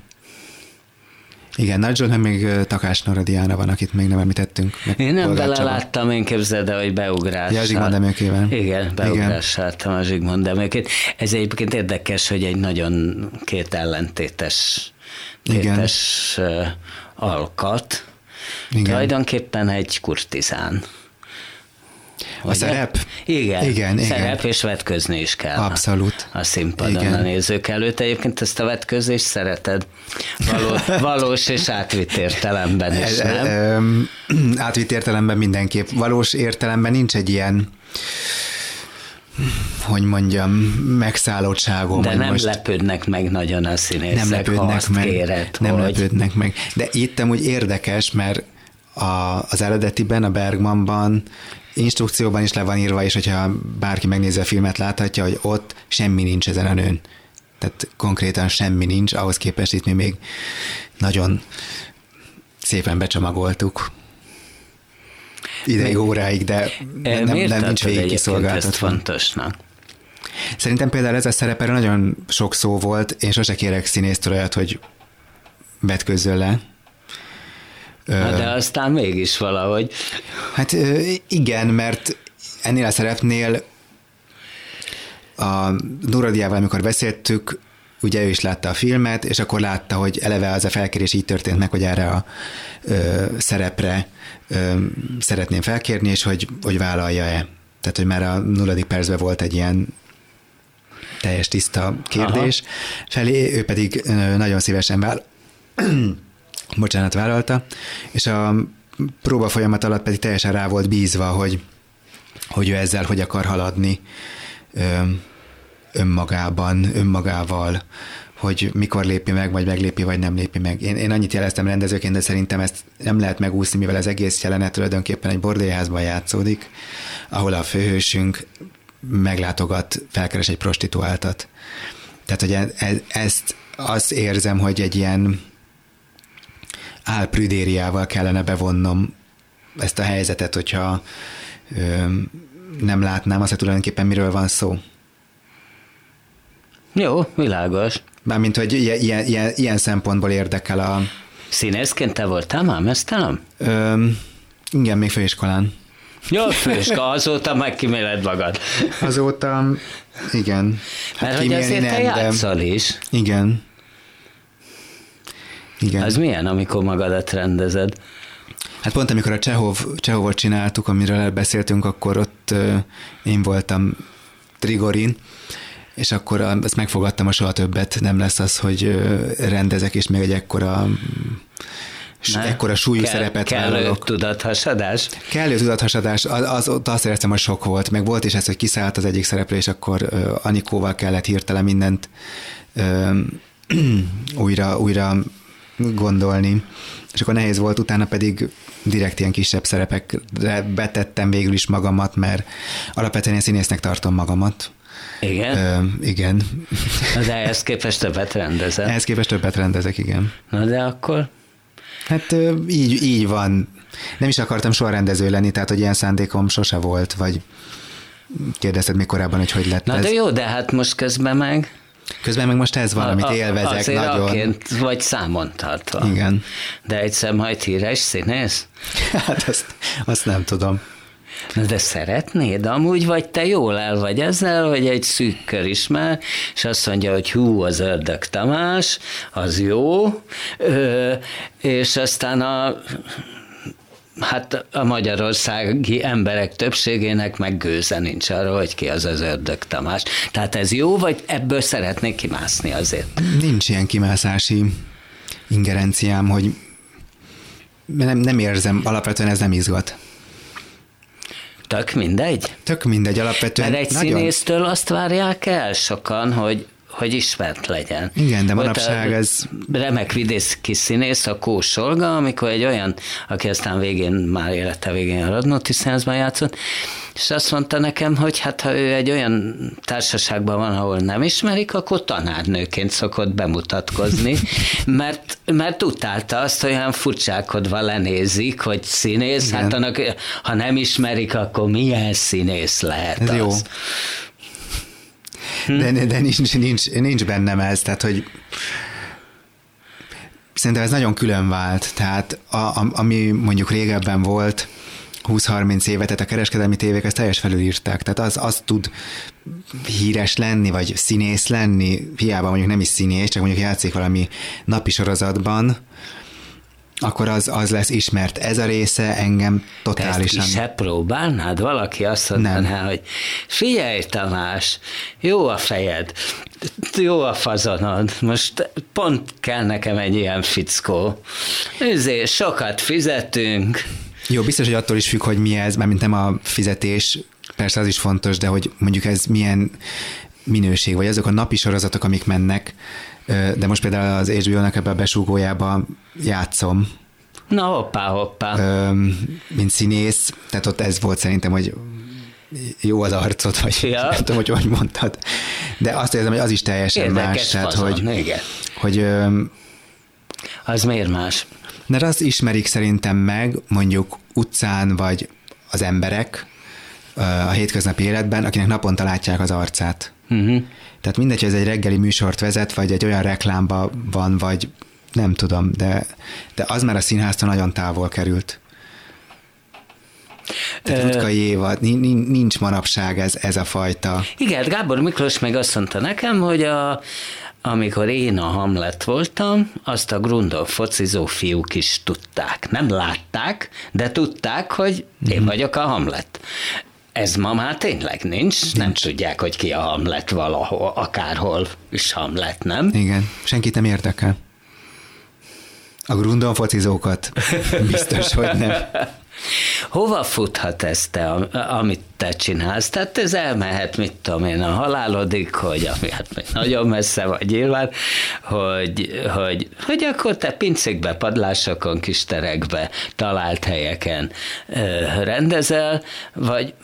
S4: Igen, Nagy meg még Takás Noradiána van, akit még nem említettünk.
S1: Én nem bele láttam, én képzeld hogy beugrás.
S4: Ja, Zsigmond Demőkével.
S1: Igen, beugrás láttam a Zsigmond Demőkét. Ez egyébként érdekes, hogy egy nagyon két ellentétes tétes Igen. alkat. Igen. Tulajdonképpen egy kurtizán.
S4: A szerep?
S1: Igen, igen, szerep igen. és vetközni is kell.
S4: Abszolút.
S1: A színpadon igen. a nézők előtt. Egyébként ezt a vetközést szereted való, valós és átvitt értelemben is, nem?
S4: Átvitt értelemben mindenképp. Valós értelemben nincs egy ilyen hogy mondjam, megszállottságom.
S1: De nem most lepődnek meg nagyon a színészek,
S4: nem lepődnek meg,
S1: kéred,
S4: Nem hogy... lepődnek meg. De itt úgy érdekes, mert a, az eredetiben, a Bergmanban instrukcióban is le van írva, és hogyha bárki megnézi a filmet, láthatja, hogy ott semmi nincs ezen a nőn. Tehát konkrétan semmi nincs, ahhoz képest itt mi még nagyon szépen becsomagoltuk ideig, óráig, de
S1: nem, nem, nem nincs végig kiszolgáltatva. fontosnak?
S4: Szerintem például ez a szerep nagyon sok szó volt, én sose kérek színésztől olyat, hogy vetkőzzön le,
S1: Na, de aztán mégis valahogy.
S4: Hát igen, mert ennél a szerepnél a Nuradiával, amikor beszéltük, ugye ő is látta a filmet, és akkor látta, hogy eleve az a felkérés így történt meg, hogy erre a ö, szerepre ö, szeretném felkérni, és hogy, hogy vállalja-e. Tehát, hogy már a nulladik percben volt egy ilyen teljes tiszta kérdés Aha. felé, ő pedig nagyon szívesen vállal bocsánat, vállalta, és a próba folyamat alatt pedig teljesen rá volt bízva, hogy, hogy ő ezzel hogy akar haladni önmagában, önmagával, hogy mikor lépi meg, vagy meglépi, vagy nem lépi meg. Én, én annyit jeleztem rendezőként, de szerintem ezt nem lehet megúszni, mivel az egész jelenet tulajdonképpen egy bordélyházban játszódik, ahol a főhősünk meglátogat, felkeres egy prostituáltat. Tehát, hogy e, e, ezt azt érzem, hogy egy ilyen álprüdériával kellene bevonnom ezt a helyzetet, hogyha ö, nem látnám azt, hogy tulajdonképpen miről van szó.
S1: Jó, világos.
S4: Mármint, hogy ilyen, ilyen, ilyen, szempontból érdekel a...
S1: Színészként te voltál már mesztelem?
S4: igen, még főiskolán.
S1: Jó, főiskola, azóta megkíméled magad.
S4: Azóta, igen.
S1: Hát Mert hogy azért nem, te játszol is.
S4: Igen.
S1: Igen. Az milyen, amikor magadat rendezed?
S4: Hát pont amikor a Csehov, Csehovot csináltuk, amiről beszéltünk, akkor ott én voltam Trigorin, és akkor ezt megfogadtam, a soha többet nem lesz az, hogy rendezek, és még egy ekkora ne? ekkora súlyú kell, szerepet
S1: kellő vállalok. tudathasadás?
S4: Kellő tudathasadás, az, az, ott azt éreztem, hogy sok volt, meg volt is ez, hogy kiszállt az egyik szereplő, és akkor uh, Anikóval kellett hirtelen mindent uh, újra, újra gondolni, és akkor nehéz volt, utána pedig direkt ilyen kisebb szerepekre betettem végül is magamat, mert alapvetően én színésznek tartom magamat.
S1: Igen?
S4: Ö, igen.
S1: Na de ehhez képest többet rendezel.
S4: Ehhez képest többet rendezek, igen.
S1: Na de akkor?
S4: Hát így, így van. Nem is akartam soha rendező lenni, tehát hogy ilyen szándékom sose volt, vagy kérdezted még korábban, hogy hogy lett
S1: Na
S4: ez.
S1: de jó, de hát most közben meg...
S4: Közben meg most ez van, amit élvezek
S1: azért
S4: nagyon.
S1: Vagy számon tartva.
S4: Igen.
S1: De egyszer majd híres színész?
S4: hát azt, azt nem tudom.
S1: De szeretnéd? Amúgy vagy te jól el vagy ezzel, hogy egy szűk kör ismer, és azt mondja, hogy hú, az ördög Tamás, az jó, ö, és aztán a Hát a magyarországi emberek többségének meg gőze nincs arra, hogy ki az az ördög Tamás. Tehát ez jó, vagy ebből szeretnék kimászni azért?
S4: Nincs ilyen kimászási ingerenciám, hogy nem, nem érzem, alapvetően ez nem izgat.
S1: Tök mindegy?
S4: Tök mindegy, alapvetően.
S1: Mert egy nagyon... színésztől azt várják el sokan, hogy hogy ismert legyen.
S4: Igen, de manapság ez...
S1: Remek vidész kis színész, a Kós Olga, amikor egy olyan, aki aztán végén, már élete végén a Radnóti Színházban játszott, és azt mondta nekem, hogy hát ha ő egy olyan társaságban van, ahol nem ismerik, akkor tanárnőként szokott bemutatkozni, mert, mert utálta azt, hogy olyan furcsákodva lenézik, hogy színész, Igen. hát annak, ha nem ismerik, akkor milyen színész lehet Ez az. Jó.
S4: Hm. De, de nincs, nincs, nincs bennem ez, tehát hogy szerintem ez nagyon külön vált. Tehát a, a, ami mondjuk régebben volt, 20-30 évet, tehát a kereskedelmi tévék ezt teljes felülírták. Tehát az, az tud híres lenni, vagy színész lenni, hiába mondjuk nem is színész, csak mondjuk játszik valami napi sorozatban, akkor az, az lesz ismert. Ez a része engem totálisan...
S1: Te ezt próbálnád? Valaki azt mondaná, hogy figyelj Tamás, jó a fejed, jó a fazonod, most pont kell nekem egy ilyen fickó. Ezért sokat fizetünk.
S4: Jó, biztos, hogy attól is függ, hogy mi ez, mert nem a fizetés, persze az is fontos, de hogy mondjuk ez milyen minőség, vagy azok a napi sorozatok, amik mennek, de most például az HBO-nak ebbe a besúgójába játszom.
S1: Na hoppá, hoppá.
S4: Mint színész, tehát ott ez volt szerintem, hogy jó az arcot, vagy ja. nem tudom, hogy hogy mondtad. De azt érzem, hogy az is teljesen Érdekes más. Tehát, hogy,
S1: igen.
S4: hogy
S1: az miért más?
S4: Mert azt ismerik szerintem meg mondjuk utcán, vagy az emberek a hétköznapi életben, akinek naponta látják az arcát. Uh-huh. Tehát mindegy, hogy ez egy reggeli műsort vezet, vagy egy olyan reklámba van, vagy nem tudom, de, de az már a színháztól nagyon távol került. Tehát Utkai Éva, nincs manapság ez, ez a fajta.
S1: Igen, Gábor Miklós meg azt mondta nekem, hogy a, amikor én a Hamlet voltam, azt a Grundol focizó fiúk is tudták. Nem látták, de tudták, hogy én mhm. vagyok a Hamlet. Ez ma már tényleg nincs. Nem tudják, hogy ki a Hamlet valahol, akárhol is Hamlet, nem?
S4: Igen, senkit nem érdekel. A Grundon focizókat biztos, hogy nem.
S1: Hova futhat ez te, amit te csinálsz? Tehát ez elmehet, mit tudom én, a halálodik, hogy ami hát még nagyon messze vagy nyilván, hogy, hogy, hogy akkor te pincékbe, padlásokon, kis terekbe, talált helyeken rendezel, vagy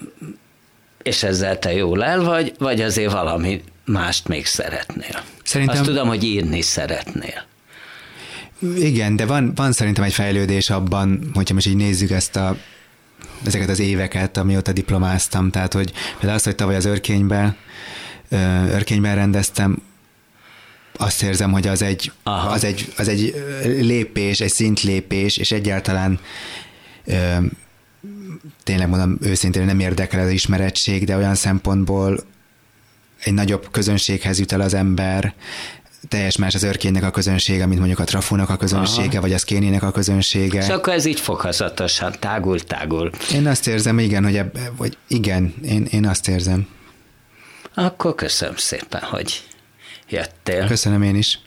S1: és ezzel te jól el vagy, vagy azért valami mást még szeretnél. Szerintem... Azt tudom, hogy írni szeretnél.
S4: Igen, de van, van szerintem egy fejlődés abban, hogyha most így nézzük ezt a ezeket az éveket, amióta diplomáztam, tehát hogy például azt, hogy tavaly az örkényben, örkényben rendeztem, azt érzem, hogy az egy, az egy, az egy lépés, egy szintlépés, és egyáltalán ö, tényleg mondom őszintén nem érdekel az ismeretség, de olyan szempontból egy nagyobb közönséghez jut el az ember, teljes más az örkénynek a közönsége, mint mondjuk a trafónak a közönsége, Aha. vagy a szkénének a közönsége. És
S1: akkor ez így fokozatosan tágul, tágul.
S4: Én azt érzem, igen, hogy, ebbe, hogy igen, én, én azt érzem.
S1: Akkor köszönöm szépen, hogy jöttél.
S4: Köszönöm én is.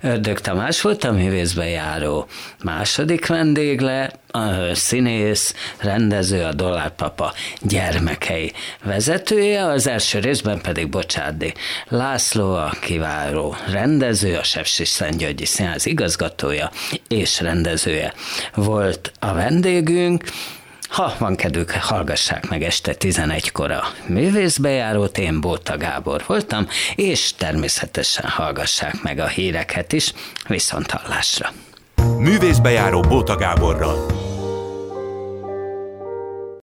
S1: Ördög Tamás volt a művészbe járó második vendégle, a színész, rendező, a Dollárpapa gyermekei vezetője, az első részben pedig Bocsádi László, a kiváló rendező, a Sepsis Szentgyörgyi Színház igazgatója és rendezője volt a vendégünk, ha van kedvük, hallgassák meg este 11-kor a művészbejárót, én Bóta Gábor voltam, és természetesen hallgassák meg a híreket is, viszont hallásra.
S3: Művészbejáró Bóta Gáborral.